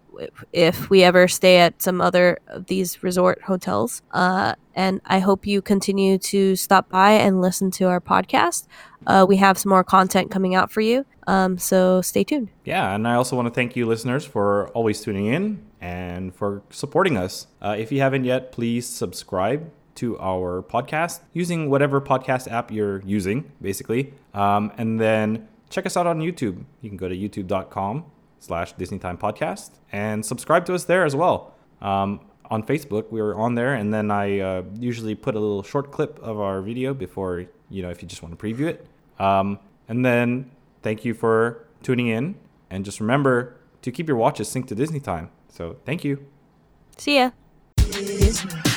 Speaker 3: if we ever stay at some other of these resort hotels. Uh, and I hope you continue to stop by and listen to our podcast. Uh, we have some more content coming out for you, um, so stay tuned.
Speaker 2: Yeah, and I also want to thank you, listeners, for always tuning in and for supporting us. Uh, if you haven't yet, please subscribe to our podcast using whatever podcast app you're using, basically. Um, and then check us out on YouTube. You can go to youtube.com slash Disney Time Podcast and subscribe to us there as well. Um, on Facebook, we're on there, and then I uh, usually put a little short clip of our video before, you know, if you just want to preview it. Um, and then thank you for tuning in, and just remember to keep your watches synced to Disney time. So thank you.
Speaker 3: See ya.
Speaker 4: Disney.